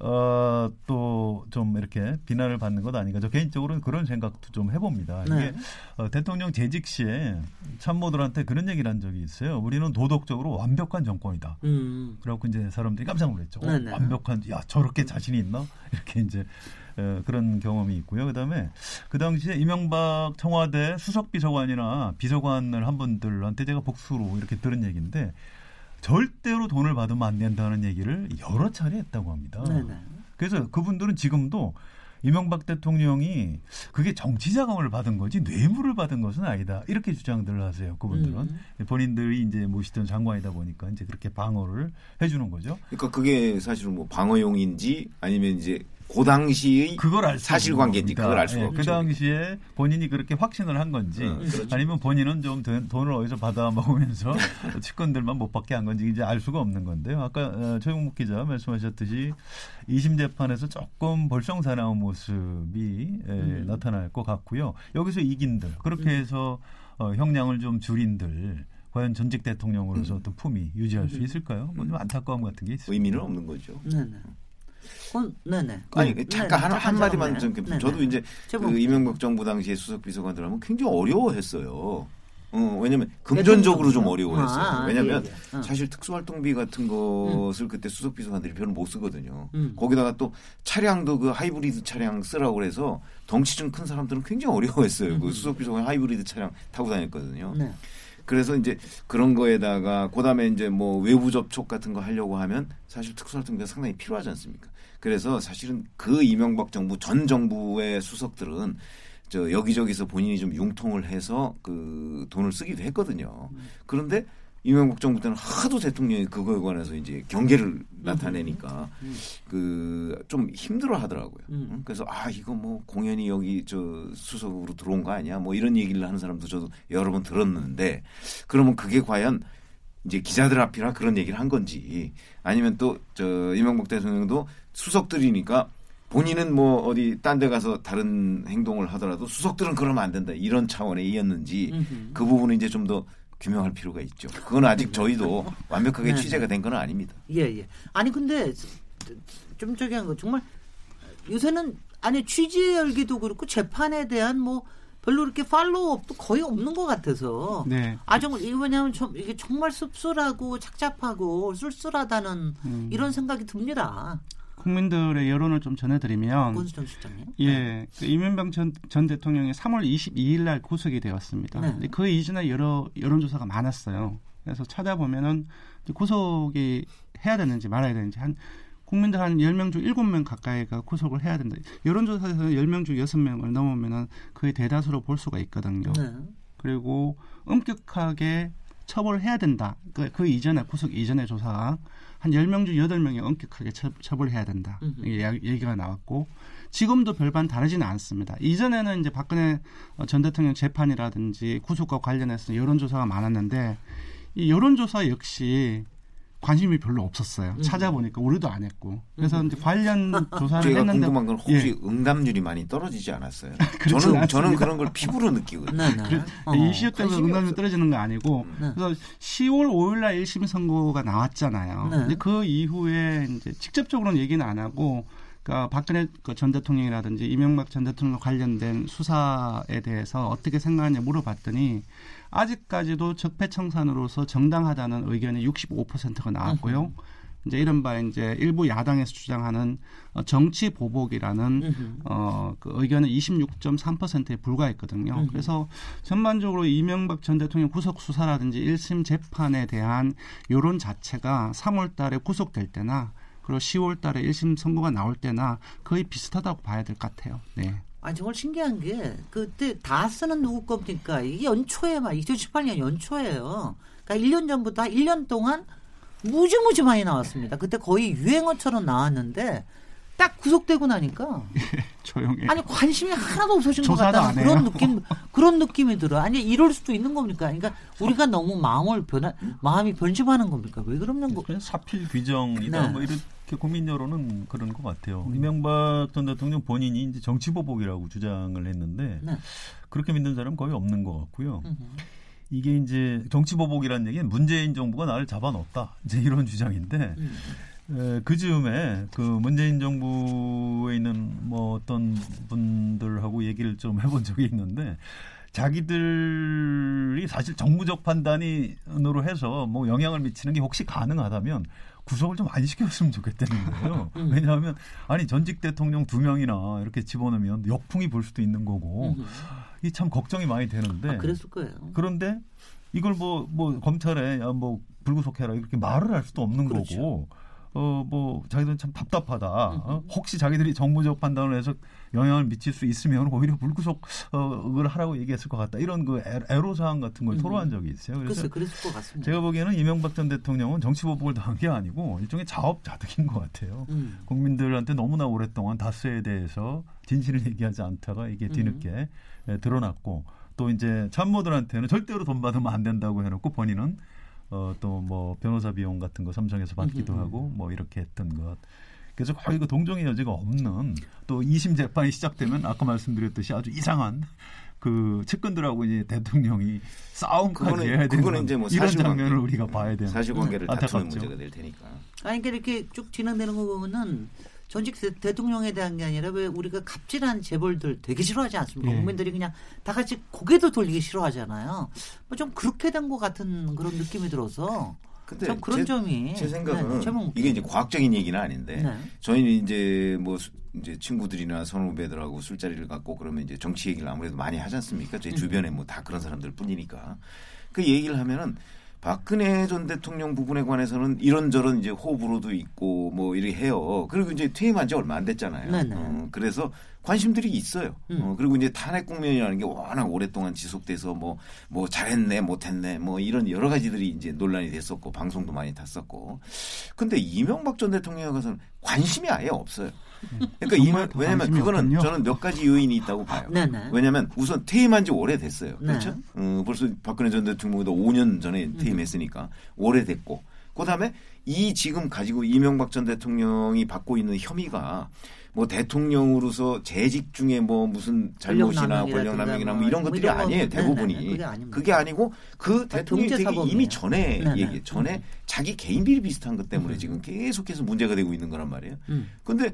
S2: 어, 또 좀 이렇게 비난을 받는 것 아닌가. 저 개인적으로는 그런 생각도 좀 해봅니다. 네. 이게 어, 대통령 재직 시에 참모들한테 그런 얘기를 한 적이 있어요. 우리는 도덕적으로 완벽한 정권이다. 음. 그래갖고 이제 사람들이 깜짝 놀랐죠. 어, 완벽한, 야 저렇게 자신이 있나? 이렇게 이제 에, 그런 경험이 있고요. 그다음에 그 당시에 이명박 청와대 수석 비서관이나 비서관을 한 분들한테 제가 복수로 이렇게 들은 얘기인데 절대로 돈을 받으면 안 된다는 얘기를 여러 차례 했다고 합니다. 네네. 그래서 그분들은 지금도 이명박 대통령이 그게 정치 자금을 받은 거지 뇌물을 받은 것은 아니다. 이렇게 주장들을 하세요. 그분들은 음. 본인들이 이제 모시던 장관이다 보니까 이제 그렇게 방어를 해주는 거죠.
S3: 그러니까 그게 사실은 뭐 방어용인지 아니면 이제 그 당시의 그걸 알 사실관계인지 그걸 알 수가 예,
S2: 없죠. 그 당시에 본인이 그렇게 확신을 한 건지 음, 그렇죠. 아니면 본인은 좀 돈을 어디서 받아 먹으면서 (laughs) 측근들만 못 받게 한 건지 이제 알 수가 없는 건데요. 아까 어, 최용목 기자 말씀하셨듯이 2심 재판에서 조금 벌성사나운 모습이 에, 음. 나타날 것 같고요. 여기서 이긴들 그렇게 음. 해서 어, 형량을 좀 줄인들 과연 전직 대통령으로서 음. 어떤 품위 유지할 수 음. 있을까요? 뭐좀 안타까움 같은 게 있어요.
S3: 의미는 없는 거죠.
S1: 네 네. 어, 네네.
S3: 아니 네, 잠깐 네, 한, 한 마디만 좀. 저도 이제 그 이명박 정부 당시에 수석 비서관들 하면 굉장히 어려워했어요. 어, 왜냐면 금전적으로 좀 어려워했어요. 아, 왜냐면 예, 예. 어. 사실 특수활동비 같은 것을 음. 그때 수석 비서관들이 별로 못 쓰거든요. 음. 거기다가 또 차량도 그 하이브리드 차량 쓰라고 그래서 덩치 좀 큰 사람들은 굉장히 어려워했어요. 그 음. 그 수석 비서관 하이브리드 차량 타고 다녔거든요. 네. 그래서 이제 그런 거에다가 그다음에 이제 뭐 외부 접촉 같은 거 하려고 하면 사실 특수활동비가 상당히 필요하지 않습니까? 그래서 사실은 그 이명박 정부 전 정부의 수석들은 저 여기저기서 본인이 좀 융통을 해서 그 돈을 쓰기도 했거든요. 그런데 이명박 정부 때는 하도 대통령이 그거에 관해서 이제 경계를 나타내니까 그 좀 힘들어 하더라고요. 음. 그래서 아 이거 뭐 공연이 여기 저 수석으로 들어온 거 아니야? 뭐 이런 얘기를 하는 사람도 저도 여러 번 들었는데 그러면 그게 과연 이제 기자들 앞이라 그런 얘기를 한 건지 아니면 또 저 이명박 대통령도 수석들이니까 본인은 뭐 어디 딴 데 가서 다른 행동을 하더라도 수석들은 그러면 안 된다 이런 차원의 이었는지 그 부분은 이제 좀 더 규명할 필요가 있죠. 그건 아직 저희도 완벽하게 네, 취재가 된 건 아닙니다.
S1: 예, 예. 아니 근데 좀 저기 한 거 정말 요새는 아니 취재 열기도 그렇고 재판에 대한 뭐 별로 이렇게 팔로우업도 거의 없는 것 같아서 네. 아 정말 이게 뭐냐면 좀 이게 정말 씁쓸하고 착잡하고 쓸쓸하다는 음. 이런 생각이 듭니다.
S4: 국민들의 여론을 좀 전해드리면
S1: 권수정 실장님.
S4: 예, 그 이명박 전, 전 대통령이 3월 22일 날 구속이 되었습니다. 네. 그 이전에 여러 여론조사가 많았어요. 그래서 찾아보면은 구속이 해야 되는지 말아야 되는지 한 국민들 한 10명 중 7명 가까이가 구속을 해야 된다. 여론조사에서 10명 중 6명을 넘으면은 그의 대다수로 볼 수가 있거든요. 네. 그리고 엄격하게 처벌해야 된다. 그, 그 이전에 구속 이전의 조사 한 10명 중 8명이 엄격하게 처, 벌해야 된다. 얘기가 나왔고 지금도 별반 다르지는 않습니다. 이전에는 이제 박근혜 전 대통령 재판이라든지 구속과 관련해서 여론조사가 많았는데 이 여론조사 역시 관심이 별로 없었어요. 음. 찾아보니까 우리도 안 했고. 그래서 음. 이제 관련 조사를
S3: 제가
S4: 했는데
S3: 궁금한 건 혹시 예. 응답률이 많이 떨어지지 않았어요? (laughs) 저는 않습니다. 저는 그런 걸 피부로 느끼거든요. 네, 네.
S4: 어, 이슈 때문에 응답률 떨어지는 거 아니고 네. 그래서 10월 5일 날 1심 선고가 나왔잖아요. 네. 근데 그 이후에 이제 직접적으로는 얘기는 안 하고 그러니까 박근혜 그전 대통령이라든지 이명박 전 대통령 관련된 수사에 대해서 어떻게 생각하냐 물어봤더니 아직까지도 적폐청산으로서 정당하다는 의견이 65%가 나왔고요. 이제 이른바 이제 일부 야당에서 주장하는 어, 정치 보복이라는 어, 그 의견은 26.3%에 불과했거든요. 그래서 전반적으로 이명박 전 대통령 구속 수사라든지 1심 재판에 대한 여론 자체가 3월 달에 구속될 때나 그리고 10월 달에 1심 선고가 나올 때나 거의 비슷하다고 봐야 될 것 같아요. 네.
S1: 아 정말 신기한 게 그때 다 쓰는 누구 겁니까? 이게 연초에 막 2018년 연초예요. 그러니까 1년 전부터 1년 동안 무지무지 많이 나왔습니다. 그때 거의 유행어처럼 나왔는데 딱 구속되고 나니까 (laughs)
S4: 조용해.
S1: 아니 관심이 하나도 없어진 것 같다는 그런 느낌 그런 느낌이 들어. 아니 이럴 수도 있는 겁니까? 그러니까 우리가 너무 마음을 변화 마음이 변심하는 겁니까? 왜 그러는 거?
S2: 그냥 사필 규정이다 네. 뭐 이렇게 국민 여론은 그런 것 같아요. 음. 이명박 전 대통령 본인이 이제 정치 보복이라고 주장을 했는데 네. 그렇게 믿는 사람 은 거의 없는 것 같고요. 음흠. 이게 이제 정치 보복이라는 얘기는 문재인 정부가 나를 잡아넣었다 이제 이런 주장인데. 음. 에, 그 즈음에 그 문재인 정부에 있는 뭐 어떤 분들하고 얘기를 좀 해본 적이 있는데 자기들이 사실 정부적 판단이으로 해서 뭐 영향을 미치는 게 혹시 가능하다면 구속을 좀 안 시켰으면 좋겠다는 거예요. (laughs) 음. 왜냐하면 아니 전직 대통령 두 명이나 이렇게 집어넣으면 역풍이 불 수도 있는 거고 음. 이참 걱정이 많이 되는데.
S1: 아, 그랬을 거예요.
S2: 그런데 이걸 뭐뭐 뭐 검찰에 야, 뭐 불구속해라 이렇게 말을 할 수도 없는 그렇죠. 거고 어, 뭐, 자기들은 참 답답하다. 어? 혹시 자기들이 정부적 판단을 해서 영향을 미칠 수 있으면 오히려 불구속을 하라고 얘기했을 것 같다. 이런 그 애로 사항 같은 걸 토로한 적이 있어요.
S1: 그래서 그랬을 것 같습니다.
S2: 제가 보기에는 이명박 전 대통령은 정치 보복을 당한 게 아니고 일종의 자업자득인 것 같아요. 음. 국민들한테 너무나 오랫동안 다스에 대해서 진실을 얘기하지 않다가 이게 뒤늦게 음. 드러났고 또 이제 참모들한테는 절대로 돈 받으면 안 된다고 해놓고 본인은 어, 또 뭐 변호사 비용 같은 거 삼성에서 받기도 하고 뭐 이렇게 했던 것. 그래서 거의 그 동정의 여지가 없는 또 2심 재판이 시작되면 아까 말씀드렸듯이 아주 이상한 그 측근들하고 이제 대통령이 싸움까지 해야 되는 그거는 이제 뭐 이런 장면을 우리가 봐야 되는
S3: 사실관계를 다투는 문제가 될 테니까.
S1: 아니 그러니까 이렇게 쭉 진행되는 거 보면은 전직 대 통령에 대한 게 아니라 왜 우리가 갑질한 재벌들 되게 싫어하지 않습니까? 예. 국민들이 그냥 다 같이 고개도 돌리기 싫어하잖아요. 뭐 좀 그렇게 된 것 같은 그런 느낌이 들어서. 근데 좀 그런
S3: 제,
S1: 점이
S3: 제 생각은 네, 이게 이제 과학적인 얘기는 아닌데 네. 저희는 이제 뭐 이제 친구들이나 선후배들하고 술자리를 갖고 그러면 이제 정치 얘기를 아무래도 많이 하지 않습니까? 제 음. 주변에 뭐 다 그런 사람들 뿐이니까 그 얘기를 하면은 박근혜 전 대통령 부분에 관해서는 이런저런 이제 호불호도 있고 뭐 이렇게 해요. 그리고 이제 퇴임한 지 얼마 안 됐잖아요. 어, 그래서 관심들이 있어요. 음. 어, 그리고 이제 탄핵 국면이라는 게 워낙 오랫동안 지속돼서 뭐, 뭐 잘했네, 못했네, 뭐 이런 여러 가지들이 이제 논란이 됐었고, 방송도 많이 탔었고. 근데 이명박 전 대통령에 가서는 관심이 아예 없어요. 그러니까 이말 왜냐하면 그거는 없군요. 저는 몇 가지 요인이 있다고 봐요. 네네. 왜냐하면 우선 퇴임한 지 오래됐어요. 네. 그렇죠? 어, 벌써 박근혜 전 대통령도 5년 전에 음. 퇴임했으니까 오래됐고 그 다음에 이 지금 가지고 이명박 전 대통령이 받고 있는 혐의가 뭐 대통령으로서 재직 중에 뭐 무슨 잘못이나 권력남용이나 뭐 이런 뭐 것들이 아니에요 대부분이 그게, 그게, 아니고 그 대통령이 되게 이미 전에 네네. 얘기 전에 음. 자기 개인 비리 비슷한 것 때문에 음. 지금 계속해서 문제가 되고 있는 거란 말이에요. 음. 근데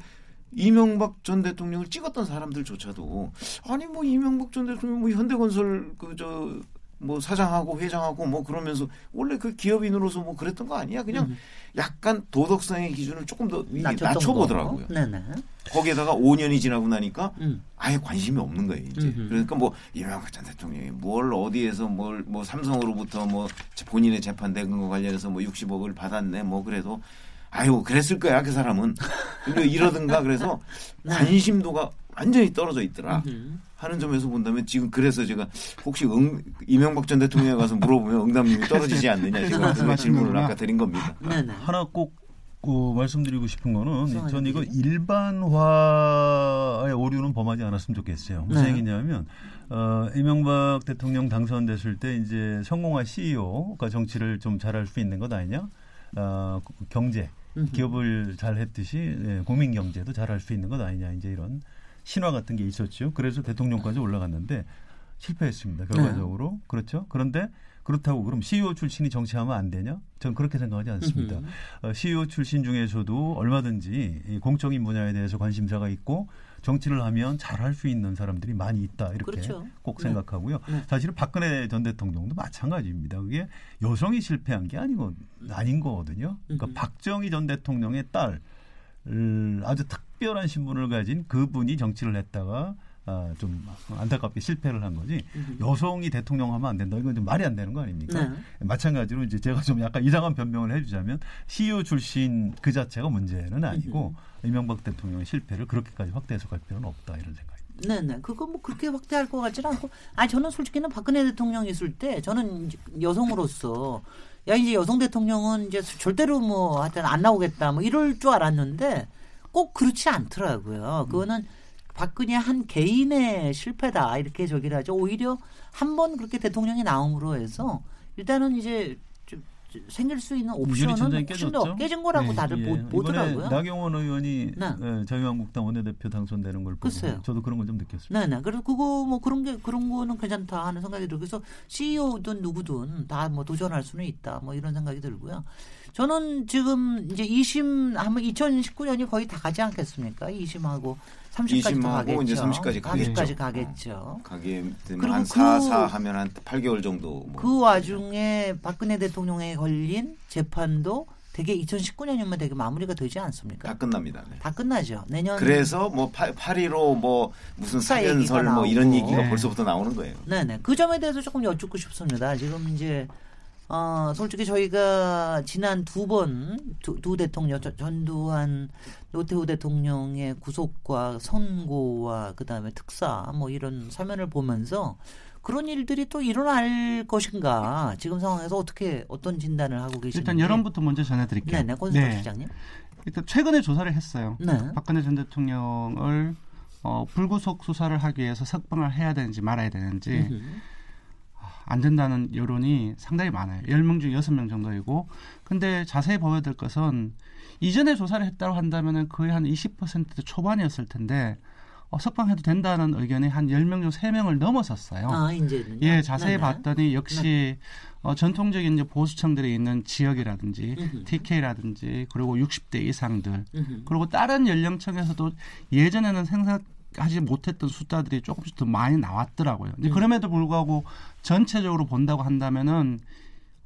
S3: 이명박 전 대통령을 찍었던 사람들조차도 아니 뭐 이명박 전 대통령 뭐 현대건설 그 저 뭐 사장하고 회장하고 뭐 그러면서 원래 그 기업인으로서 뭐 그랬던 거 아니야 그냥 음. 약간 도덕성의 기준을 조금 더 낮춰 보더라고요. 네네. 거기에다가 5년이 지나고 나니까 음. 아예 관심이 없는 거예요 이제. 음흠. 그러니까 뭐 이명박 전 대통령이 뭘 어디에서 뭘 뭐 삼성으로부터 뭐 본인의 재판 대금 과 관련해서 뭐 60억을 받았네 뭐 그래도 아유 그랬을 거야 그 사람은 이러든가 그래서 (laughs) 네. 관심도가 완전히 떨어져 있더라 하는 점에서 본다면 지금 그래서 제가 혹시 응, 이명박 전 대통령에 가서 물어보면 응답률이 떨어지지 않느냐 지금 그 질문을 아까 드린 겁니다.
S2: 네네. 네. 하나 꼭그 말씀드리고 싶은 거는 전 이거 일반화의 오류는 범하지 않았으면 좋겠어요. 무슨 네. 얘기냐면 어, 이명박 대통령 당선됐을 때 이제 성공한 CEO가 정치를 좀 잘할 수 있는 것 아니냐? 어, 경제 기업을 잘 했듯이 예, 국민 경제도 잘할 수 있는 것 아니냐 이제 이런 신화 같은 게 있었죠. 그래서 대통령까지 올라갔는데 실패했습니다. 결과적으로 네. 그렇죠. 그런데 그렇다고 그럼 CEO 출신이 정치하면 안 되냐? 저는 그렇게 생각하지 않습니다. 어, CEO 출신 중에서도 얼마든지 이 공적인 분야에 대해서 관심사가 있고 정치를 하면 잘할 수 있는 사람들이 많이 있다 이렇게 그렇죠. 꼭 네. 생각하고요. 네. 사실은 박근혜 전 대통령도 마찬가지입니다. 그게 여성이 실패한 게 아니고 아닌 거거든요. 그러니까 음. 박정희 전 대통령의 딸 아주 특 별한 신분을 가진 그분이 정치를 했다가 아, 좀 안타깝게 실패를 한 거지 여성이 대통령 하면 안 된다 이건 좀 말이 안 되는 거 아닙니까? 네. 마찬가지로 이제 제가 좀 약간 이상한 변명을 해주자면 CEO 출신 그 자체가 문제는 아니고 이명박 대통령의 실패를 그렇게까지 확대 해석할 필요는 없다 이런 생각입니다.
S1: 네네. 그거 뭐 그렇게 확대할 것 같지는 않고, 아 저는 솔직히는 박근혜 대통령이 있을 때 저는 여성으로서 야 이제 여성 대통령은 이제 절대로 뭐 하여튼 안 나오겠다 뭐 이럴 줄 알았는데 꼭 그렇지 않더라고요. 그거는 박근혜 한 개인의 실패다 이렇게 저기를 하죠. 오히려 한 번 그렇게 대통령이 나옴으로 해서 일단은 이제 좀 생길 수 있는 옵션은 훨씬 더 깨진 거라고 네. 다들 예. 보 더라고요.
S2: 나경원 의원이 네. 네, 자유한국당 원내대표 당선되는 걸 보고 글쎄요. 저도 그런 걸 좀 느꼈습니다.
S1: 네 네. 그래서 그거 뭐 그런 게 그런 거는 괜찮다 하는 생각이 들고 그래서 CEO든 누구든 다 뭐 도전할 수는 있다 뭐 이런 생각이 들고요. 저는 지금 이제 2심 하면 2019년이 거의 다 가지 않겠습니까? 2심하고 30까지 가겠죠.
S3: 이제 30까지 가겠죠.
S1: 30까지 가겠죠.
S3: 어, 가게 되면 한 4, 그, 4 하면 한 8개월 정도.
S1: 뭐 그 와중에 박근혜 대통령에 걸린 재판도 되게 2019년이면 되게 마무리가 되지 않습니까?
S3: 다 끝납니다.
S1: 네. 다 끝나죠. 내년
S3: 그래서 뭐 8, 8.15 뭐 무슨 사연설 뭐 이런 얘기가 네. 벌써부터 나오는 거예요.
S1: 네네. 그 점에 대해서 조금 여쭙고 싶습니다. 지금 이제 어, 솔직히 저희가 지난 두 번, 두, 두 대통령, 전두환, 노태우 대통령의 구속과 선고와 그 다음에 특사, 뭐 이런 사면을 보면서 그런 일들이 또 일어날 것인가 지금 상황에서 어떻게 어떤 진단을 하고 계신지
S4: 일단 여론부터 먼저 전해드릴게요.
S1: 네네, 권수 네. 시장님.
S4: 일단 최근에 조사를 했어요. 네. 박근혜 전 대통령을 어, 불구속 수사를 하기 위해서 석방을 해야 되는지 말아야 되는지 음흠. 안 된다는 여론이 상당히 많아요. 10명 중 6명 정도이고. 근데 자세히 보여야 될 것은 이전에 조사를 했다고 한다면은 거의 한 20% 초반이었을 텐데 어, 석방해도 된다는 의견이 한 10명 중 3명을 넘어섰어요.
S1: 아, 이제는
S4: 예, 자세히 네네. 봤더니 역시 네. 어, 전통적인 이제 보수층들이 있는 지역이라든지 으흠. TK라든지 그리고 60대 이상들 으흠. 그리고 다른 연령층에서도 예전에는 생각 하지 못했던 숫자들이 조금씩 더 많이 나왔더라고요. 이제 음. 그럼에도 불구하고 전체적으로 본다고 한다면은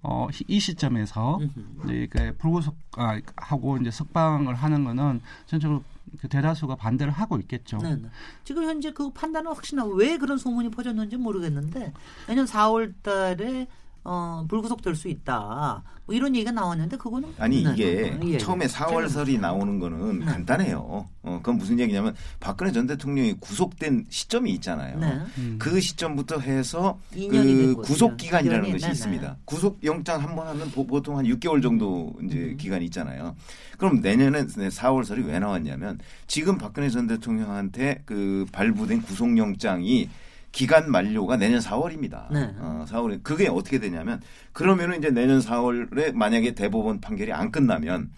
S4: 어, 이 시점에서 이제 그 불구속 아, 하고 이제 석방을 하는 거는 전적으로 그 대다수가 반대를 하고 있겠죠. 네, 네.
S1: 지금 현재 그 판단은 확실하 왜 그런 소문이 퍼졌는지 모르겠는데 내년 4월 달에 어, 불구속될 수 있다. 뭐 이런 얘기가 나왔는데 그거는
S3: 아니 네, 이게 네, 예, 처음에 4월설이 나오는 거는 네. 간단해요. 어, 그건 무슨 얘기냐면 박근혜 전 대통령이 구속된 시점이 있잖아요. 네. 음. 그 시점부터 해서 그 구속 기간이라는 것이 네, 네. 있습니다. 구속 영장 한 번 하면 보통 한 6개월 정도 이제 음. 기간이 있잖아요. 그럼 내년에 4월설이 왜 나왔냐면 지금 박근혜 전 대통령한테 그 발부된 구속 영장이 기간 만료가 내년 4월입니다. 네. 어, 4월에 그게 어떻게 되냐면 그러면은 이제 내년 4월에 만약에 대법원 판결이 안 끝나면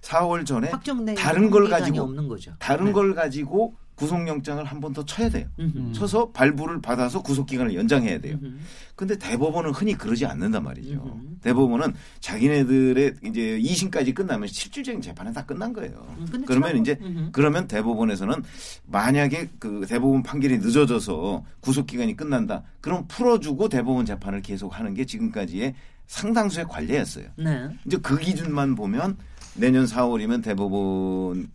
S3: 4월 전에 다른 걸 가지고 다른 네. 걸 가지고 구속영장을 한 번 더 쳐야 돼요. 음흠. 쳐서 발부를 받아서 구속기간을 연장해야 돼요. 음흠. 근데 대법원은 흔히 그러지 않는단 말이죠. 음흠. 대법원은 자기네들의 이제 2심까지 끝나면 실질적인 재판은 다 끝난 거예요. 음, 그러면 이제 그러면 대법원에서는 만약에 그 대법원 판결이 늦어져서 구속기간이 끝난다. 그럼 풀어주고 대법원 재판을 계속 하는 게 지금까지의 상당수의 관례였어요. 네. 이제 그 기준만 보면 내년 4월이면 대법원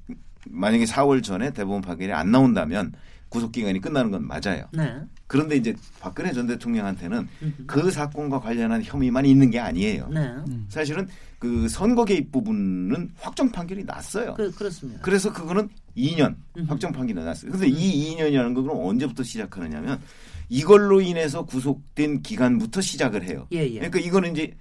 S3: 만약에 4월 전에 대법원 판결이 안 나온다면 구속 기간이 끝나는 건 맞아요. 네. 그런데 이제 박근혜 전 대통령한테는 그 사건과 관련한 혐의만 있는 게 아니에요. 네. 사실은 그 선거 개입 부분은 확정 판결이 났어요.
S1: 그, 렇습니다
S3: 그래서 그거는 2년 확정 판결이 났어요. 그런데 이 2년이라는 건 그럼 언제부터 시작하느냐면 이걸로 인해서 구속된 기간부터 시작을 해요. 예, 예. 그러니까 이거는 이제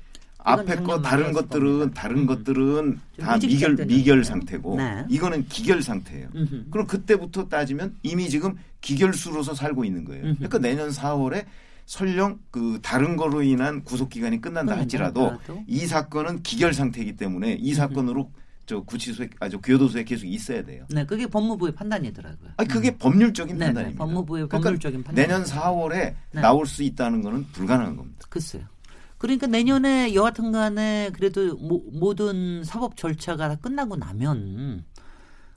S3: 앞에 거 다른 것들은 겁니다. 다른 음. 것들은 다 미결 미결 상태고 네. 이거는 기결 상태예요. 음흠. 그럼 그때부터 따지면 이미 지금 기결수로서 살고 있는 거예요. 음흠. 그러니까 내년 4월에 설령 그 다른 거로 인한 구속 기간이 끝난다 할지라도 이 사건은 기결 상태이기 때문에 이 사건으로 저 구치소에 아주 교도소에 계속 있어야 돼요.
S1: 네, 그게 법무부의 판단이더라고요.
S3: 아, 그게 음. 법률적인 네, 판단입니다.
S1: 네, 법무부의 그러니까 법률적인
S3: 판단. 내년 4월에 네. 나올 수 있다는 거는 불가능한 겁니다.
S1: 글쎄요. 그러니까 내년에 여하튼 간에 그래도 모, 모든 사법 절차가 다 끝나고 나면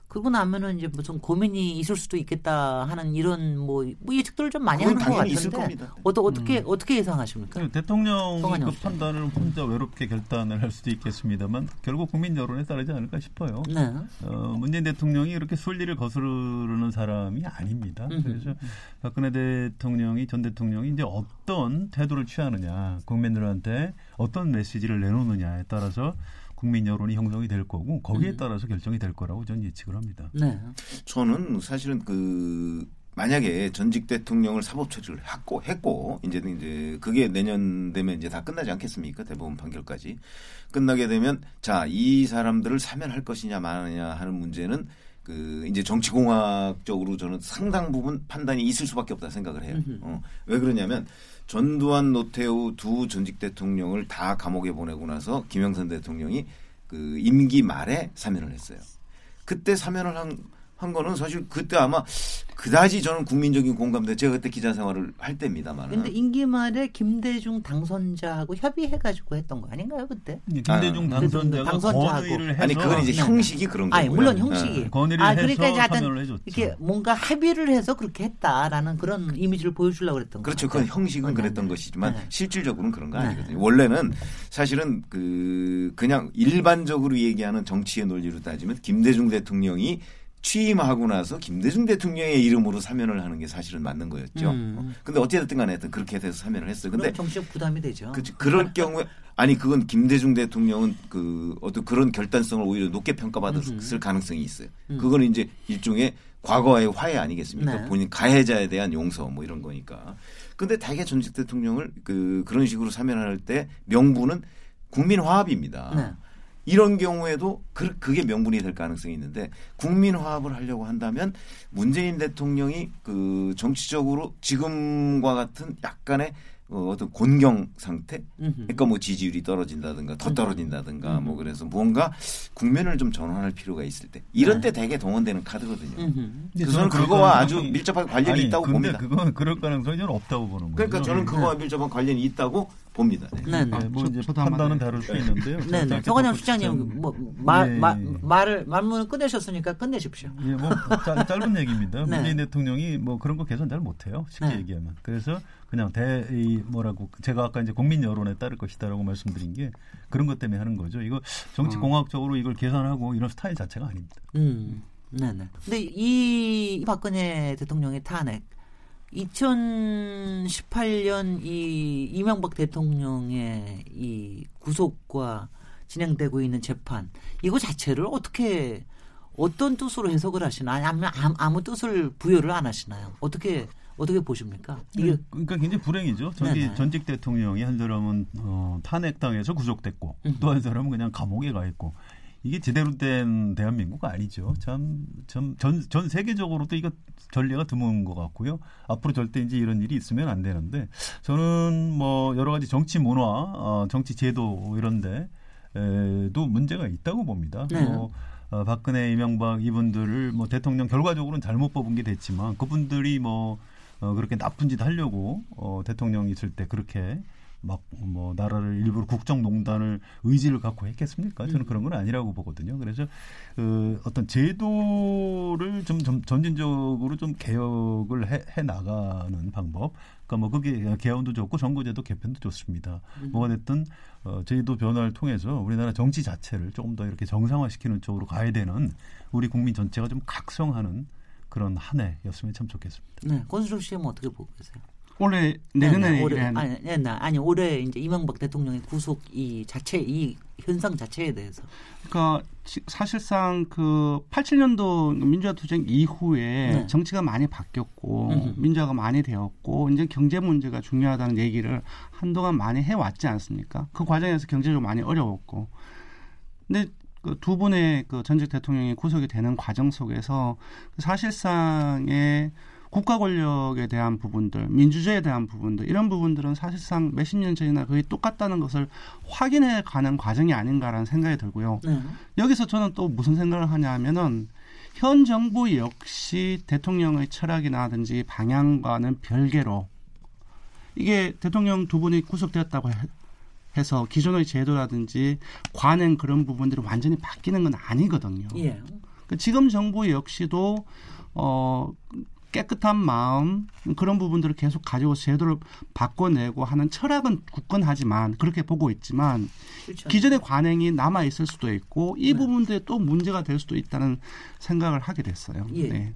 S1: 그러고 나면은 이제 무슨 고민이 있을 수도 있겠다 하는 이런 뭐, 뭐 예측들을 좀 많이 하는 것 같은데 어떠, 어떻게 음. 어떻게 예상하십니까?
S2: 대통령 그 판단을 혼자 외롭게 결단을 할 수도 있겠습니다만 결국 국민 여론에 따르지 않을까 싶어요. 네. 어, 문재인 대통령이 이렇게 순리를 거스르는 사람이 아닙니다. 음흠. 그래서 박근혜 대통령이 전 대통령이 이제 어떤 태도를 취하느냐 국민들한테 어떤 메시지를 내놓느냐에 따라서 국민 여론이 형성이 될 거고 거기에 음. 따라서 결정이 될 거라고 저는 예측을 합니다. 네.
S3: 저는 사실은 그 만약에 전직 대통령을 사법 처리를 했고 했고 이제 이제 그게 내년 되면 이제 다 끝나지 않겠습니까? 대법원 판결까지 끝나게 되면 자 이 사람들을 사면할 것이냐 마느냐 하는 문제는 그 이제 정치공학적으로 저는 상당 부분 판단이 있을 수밖에 없다 생각을 해요. 어. 왜 그러냐면 전두환 노태우 두 전직 대통령을 다 감옥에 보내고 나서 김영선 대통령이 그 임기 말에 사면을 했어요. 그때 사면을 한, 한 거는 사실 그때 아마 그다지 저는 국민적인 공감대 제가 그때 기자 생활을 할 때입니다만.
S1: 근데 임기 말에 김대중 당선자하고 협의해가지고 했던 거 아닌가요 그때?
S2: 김대중 아, 당선자가 당선자하고. 건의를 해서
S3: 아니 그건 이제 네. 형식이 그런
S1: 거고요. 아니 물론 형식이. 네.
S2: 건의를 아, 그러니까 해서 하여튼 해줬죠.
S1: 이렇게 뭔가 합의를 해서 그렇게 했다라는 그런 이미지를 보여주려고 그랬던
S3: 거죠. 그렇죠. 그 형식은 네. 그랬던 네. 것이지만
S1: 네.
S3: 실질적으로는 그런 거 아니거든요. 원래는 사실은 그 그냥 일반적으로 얘기하는 정치의 논리로 따지면 김대중 대통령이 취임하고 나서 김대중 대통령의 이름으로 사면을 하는 게 사실은 맞는 거였죠. 음. 어. 근데 어찌됐든 간에 하여튼 그렇게 돼서 사면을 했어요. 근데
S1: 정치적 부담이 되죠.
S3: 그, 그럴 경우에 (laughs) 아니 그건 김대중 대통령은 그 어떤 그런 결단성을 오히려 높게 평가받았을 음. 가능성이 있어요. 음. 그거는 이제 일종의 과거의 화해 아니겠습니까? 네. 본인 가해자에 대한 용서 뭐 이런 거니까. 근데 대개 전직 대통령을 그 그런 식으로 사면할 때 명분은 국민 화합입니다. 네. 이런 경우에도 그, 그게 명분이 될 가능성이 있는데 국민 화합을 하려고 한다면 문재인 대통령이 그 정치적으로 지금과 같은 약간의 어, 어떤 곤경 상태? 그러니까 뭐 지지율이 떨어진다든가 더 떨어진다든가 뭐 그래서 뭔가 국면을 좀 전환할 필요가 있을 때 이런 네. 때 대개 동원되는 카드거든요. 그래서 그거와 아주 밀접하게 관련이 아니, 있다고 봅니다.
S2: 그건 그럴 가능성이 저는 없다고 보는 거예요.
S3: 그러니까 저는 그거와 네. 밀접한 관련이 있다고 봅니다.
S2: 네. 네, 네. 뭐 이제 판단은 다를 수 있는데요.
S1: 네, 네. 정관영 수장님 뭐 말, 네. 말, 말을 말문을 끝내셨으니까 끝내십시오.
S2: 예, 뭐 짜, 짧은 얘기입니다. 네. 문재인 대통령이 뭐 그런 거 개선 잘 못해요. 쉽게 네. 얘기하면. 그래서 그냥 대 이 뭐라고 제가 아까 이제 국민 여론에 따를 것이다라고 말씀드린 게 그런 것 때문에 하는 거죠. 이거 정치 어. 공학적으로 이걸 계산하고 이런 스타일 자체가 아닙니다.
S1: 음. 네 네. 근데 이 박근혜 대통령의 탄핵 2018년 이 이명박 대통령의 이 구속과 진행되고 있는 재판 이거 자체를 어떻게 어떤 뜻으로 해석을 하시나요? 아니면 아무 뜻을 부여를 안 하시나요? 어떻게 어떻게 보십니까?
S2: 이게 그러니까 굉장히 불행이죠. 저기 전직 대통령이 한 사람은 어, 탄핵당해서 구속됐고 음. 또한 사람은 그냥 감옥에 가 있고 이게 제대로 된 대한민국 아니죠. 참, 참, 전, 전 세계적으로도 이거 전례가 드문 것 같고요. 앞으로 절대 이제 이런 일이 있으면 안 되는데 저는 뭐 여러 가지 정치 문화, 어, 정치 제도 이런데 에도 문제가 있다고 봅니다. 네. 뭐, 어, 박근혜, 이명박 이분들을 뭐 대통령 결과적으로는 잘못 뽑은 게 됐지만 그분들이 뭐 어, 그렇게 나쁜 짓 하려고 어, 대통령 있을 때 그렇게 막 뭐 나라를 일부러 국정농단을 의지를 갖고 했겠습니까? 저는 그런 건 아니라고 보거든요. 그래서 그 어떤 제도를 좀, 좀 점진적으로 좀 개혁을 해, 해 나가는 방법. 그러니까 뭐 그게 개헌도 좋고 선거제도 개편도 좋습니다. 음. 뭐가 됐든 어, 제도 변화를 통해서 우리나라 정치 자체를 조금 더 이렇게 정상화시키는 쪽으로 가야 되는 우리 국민 전체가 좀 각성하는 그런 한 해였으면 참 좋겠습니다.
S1: 네, 권수정 씨는 어떻게 보고 계세요?
S4: 올해 내년에
S1: 네, 올해 아니, 네, 네, 아니 올해 이제 이명박 대통령의 구속 이 자체 이 현상 자체에 대해서.
S4: 그러니까 사실상 그 87년도 민주화 투쟁 이후에 네. 정치가 많이 바뀌었고 음흠. 민주화가 많이 되었고 이제 경제 문제가 중요하다는 얘기를 한동안 많이 해 왔지 않습니까? 그 과정에서 경제적으로 많이 어려웠고. 근데 그두 분의 그 전직 대통령이 구속이 되는 과정 속에서 사실상의 국가 권력에 대한 부분들, 민주주의에 대한 부분들 이런 부분들은 사실상 몇십 년 전이나 거의 똑같다는 것을 확인해 가는 과정이 아닌가라는 생각이 들고요. 네. 여기서 저는 또 무슨 생각을 하냐면은 현 정부 역시 대통령의 철학이나든지 방향과는 별개로 이게 대통령 두 분이 구속되었다고 해서 기존의 제도라든지 관행 그런 부분들이 완전히 바뀌는 건 아니거든요. 예. 그 지금 정부 역시도 어 깨끗한 마음 그런 부분들을 계속 가지고 제도를 바꿔내고 하는 철학은 굳건하지만 그렇게 보고 있지만 그렇죠. 기존의 관행이 남아 있을 수도 있고 이 네. 부분들이 또 문제가 될 수도 있다는 생각을 하게 됐어요. 예. 네.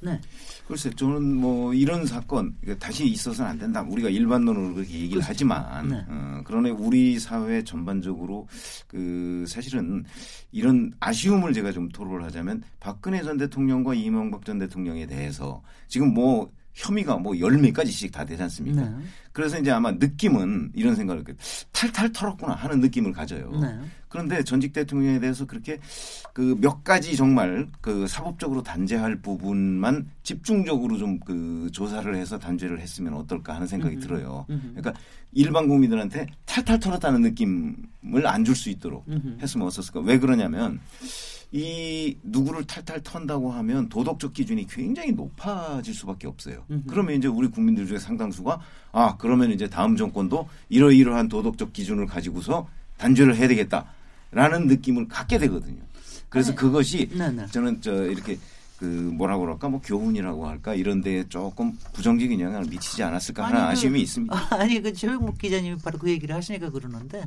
S3: 네. 글쎄, 저는 뭐 이런 사건 다시 있어서는 안 된다. 우리가 일반론으로 그렇게 얘기를 그렇죠. 하지만 네. 어, 그러나 우리 사회 전반적으로 그 사실은 이런 아쉬움을 제가 좀 토로를 하자면 박근혜 전 대통령과 이명박 전 대통령에 대해서 지금 뭐 혐의가 뭐 열 몇 가지씩 다 되지 않습니까? 네. 그래서 이제 아마 느낌은 이런 생각을 탈탈 털었구나 하는 느낌을 가져요. 네. 그런데 전직 대통령에 대해서 그렇게 그 몇 가지 정말 그 사법적으로 단죄할 부분만 집중적으로 좀 그 조사를 해서 단죄를 했으면 어떨까 하는 생각이 음흠. 들어요. 음흠. 그러니까 일반 국민들한테 탈탈 털었다는 느낌을 안 줄 수 있도록 음흠. 했으면 어떻을까? 왜 그러냐면 이 누구를 탈탈 턴다고 하면 도덕적 기준이 굉장히 높아질 수밖에 없어요. 음흠. 그러면 이제 우리 국민들 중에 상당수가 아 그러면 이제 다음 정권도 이러이러한 도덕적 기준을 가지고서 단죄를 해야 되겠다라는 느낌을 갖게 되거든요. 그래서 아니, 그것이 네네. 네. 저는 저 이렇게 그 뭐라고 그럴까 뭐 교훈이라고 할까 이런 데 조금 부정적 인 영향을 미치지 않았을까 하는 아니, 그, 아쉬움이 있습니다. (laughs)
S1: 아니 그 조영목 기자님이 바로 그 얘기를 하시니까 그러는데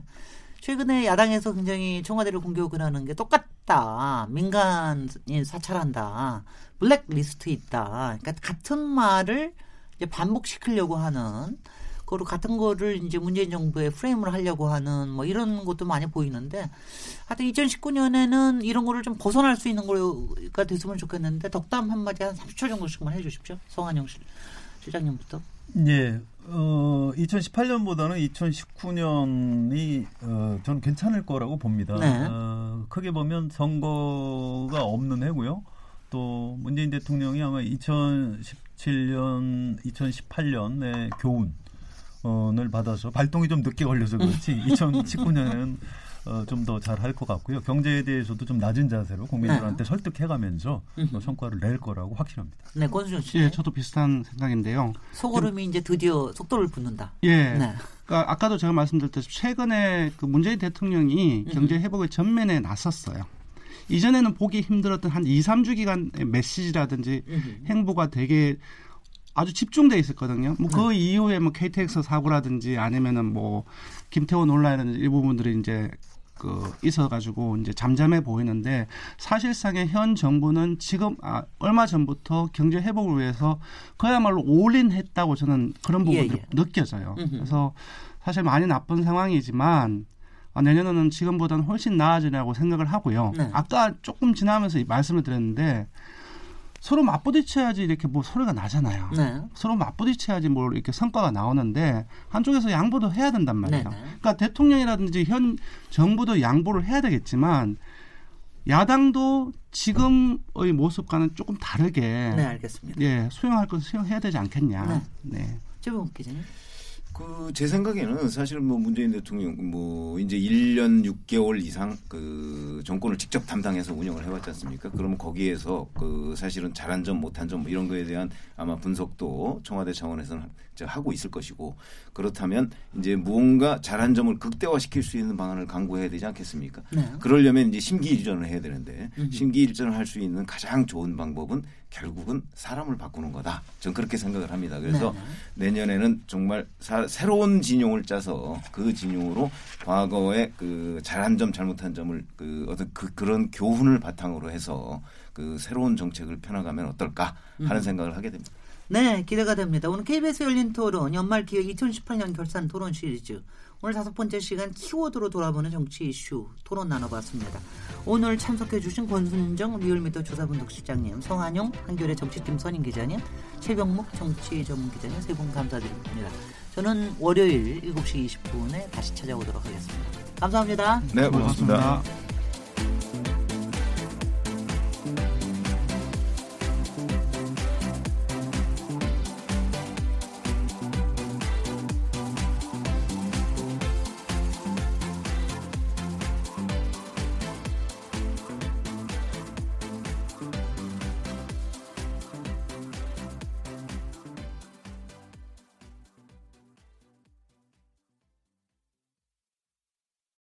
S1: 최근에 야당에서 굉장히 청와대를 공격을 하는 게 똑같다. 민간인 사찰한다. 블랙리스트 있다. 그러니까 같은 말을 이제 반복시키려고 하는 그리고 같은 거를 이제 문재인 정부의 프레임을 하려고 하는 뭐 이런 것도 많이 보이는데 하여튼 2019년에는 이런 거를 좀 벗어날 수 있는 거가 됐으면 좋겠는데 덕담 한마디 한 30초 정도씩만 해 주십시오. 성한영 실장님부터.
S2: 예. 어, 2018년보다는 2019년이 어, 저는 괜찮을 거라고 봅니다. 네. 어, 크게 보면 선거가 없는 해고요. 또 문재인 대통령이 아마 2017년, 2018년의 교훈을 받아서 발동이 좀 늦게 걸려서 그렇지 (laughs) 2019년에는 어, 좀 더 잘 할 것 같고요. 경제에 대해서도 좀 낮은 자세로 국민들한테 네. 설득해가면서 어, 성과를 낼 거라고 확신합니다.
S1: 네, 권수정 씨.
S4: 예, 저도 비슷한 생각인데요.
S1: 소고름이 이제 드디어 속도를 붙는다.
S4: 예. 네. 그러니까 아까도 제가 말씀드렸듯이 최근에 그 문재인 대통령이 경제 회복의 전면에 나섰어요. 이전에는 보기 힘들었던 한 2, 3주 기간의 메시지라든지 행보가 되게 아주 집중돼 있었거든요. 뭐그 네. 이후에 뭐 KTX 사고라든지 아니면은 뭐 김태호 논란이라든지 이 부분들이 이제 그 있어가지고 이제 잠잠해 보이는데 사실상의 현 정부는 지금 아, 얼마 전부터 경제 회복을 위해서 그야말로 올인했다고 저는 그런 부분들이 예, 예. 느껴져요. 음흠. 그래서 사실 많이 나쁜 상황이지만 아, 내년에는 지금보다는 훨씬 나아지라고 생각을 하고요. 네. 아까 조금 지나면서 말씀을 드렸는데 서로 맞부딪혀야지 이렇게 뭐 소리가 나잖아요. 네. 서로 맞부딪혀야지 뭐 이렇게 성과가 나오는데 한쪽에서 양보도 해야 된단 말이에요. 네, 네. 그러니까 대통령이라든지 현 정부도 양보를 해야 되겠지만 야당도 지금의 모습과는 조금 다르게
S1: 네, 알겠습니다.
S4: 예, 수용할 것을 수용해야 되지 않겠냐. 네.
S1: 네. 최범 기자님.
S3: 그 제 생각에는 사실 뭐 문재인 대통령 뭐 이제 1년 6개월 이상 그 정권을 직접 담당해서 운영을 해왔지 않습니까? 그러면 거기에서 그 사실은 잘한 점 못한 점 뭐 이런 거에 대한 아마 분석도 청와대 차원에서는 하고 있을 것이고 그렇다면 이제 무언가 잘한 점을 극대화시킬 수 있는 방안을 강구해야 되지 않겠습니까? 네. 그러려면 이제 심기일전을 해야 되는데 심기일전을 할 수 있는 가장 좋은 방법은 결국은 사람을 바꾸는 거다. 전 그렇게 생각을 합니다. 그래서 네네. 내년에는 정말 사, 새로운 진용을 짜서 그 진용으로 과거에 그 잘한 점 잘못한 점을 그 어떤 그 그런 교훈을 바탕으로 해서 그 새로운 정책을 펴나가면 어떨까 하는 음. 생각을 하게 됩니다.
S1: 네, 기대가 됩니다. 오늘 KBS 열린 토론 연말 기획 2018년 결산 토론 시리즈 오늘 다섯 번째 시간 키워드로 돌아보는 정치 이슈 토론 나눠봤습니다. 오늘 참석해주신 권순정 리얼미터 조사분석실장님, 성한용 한겨레 정치팀 선임 기자님, 최병묵 정치 전문 기자님 세 분 감사드립니다. 저는 월요일 7시 20분에 다시 찾아오도록 하겠습니다. 감사합니다.
S3: 네, 고맙습니다. 고맙습니다.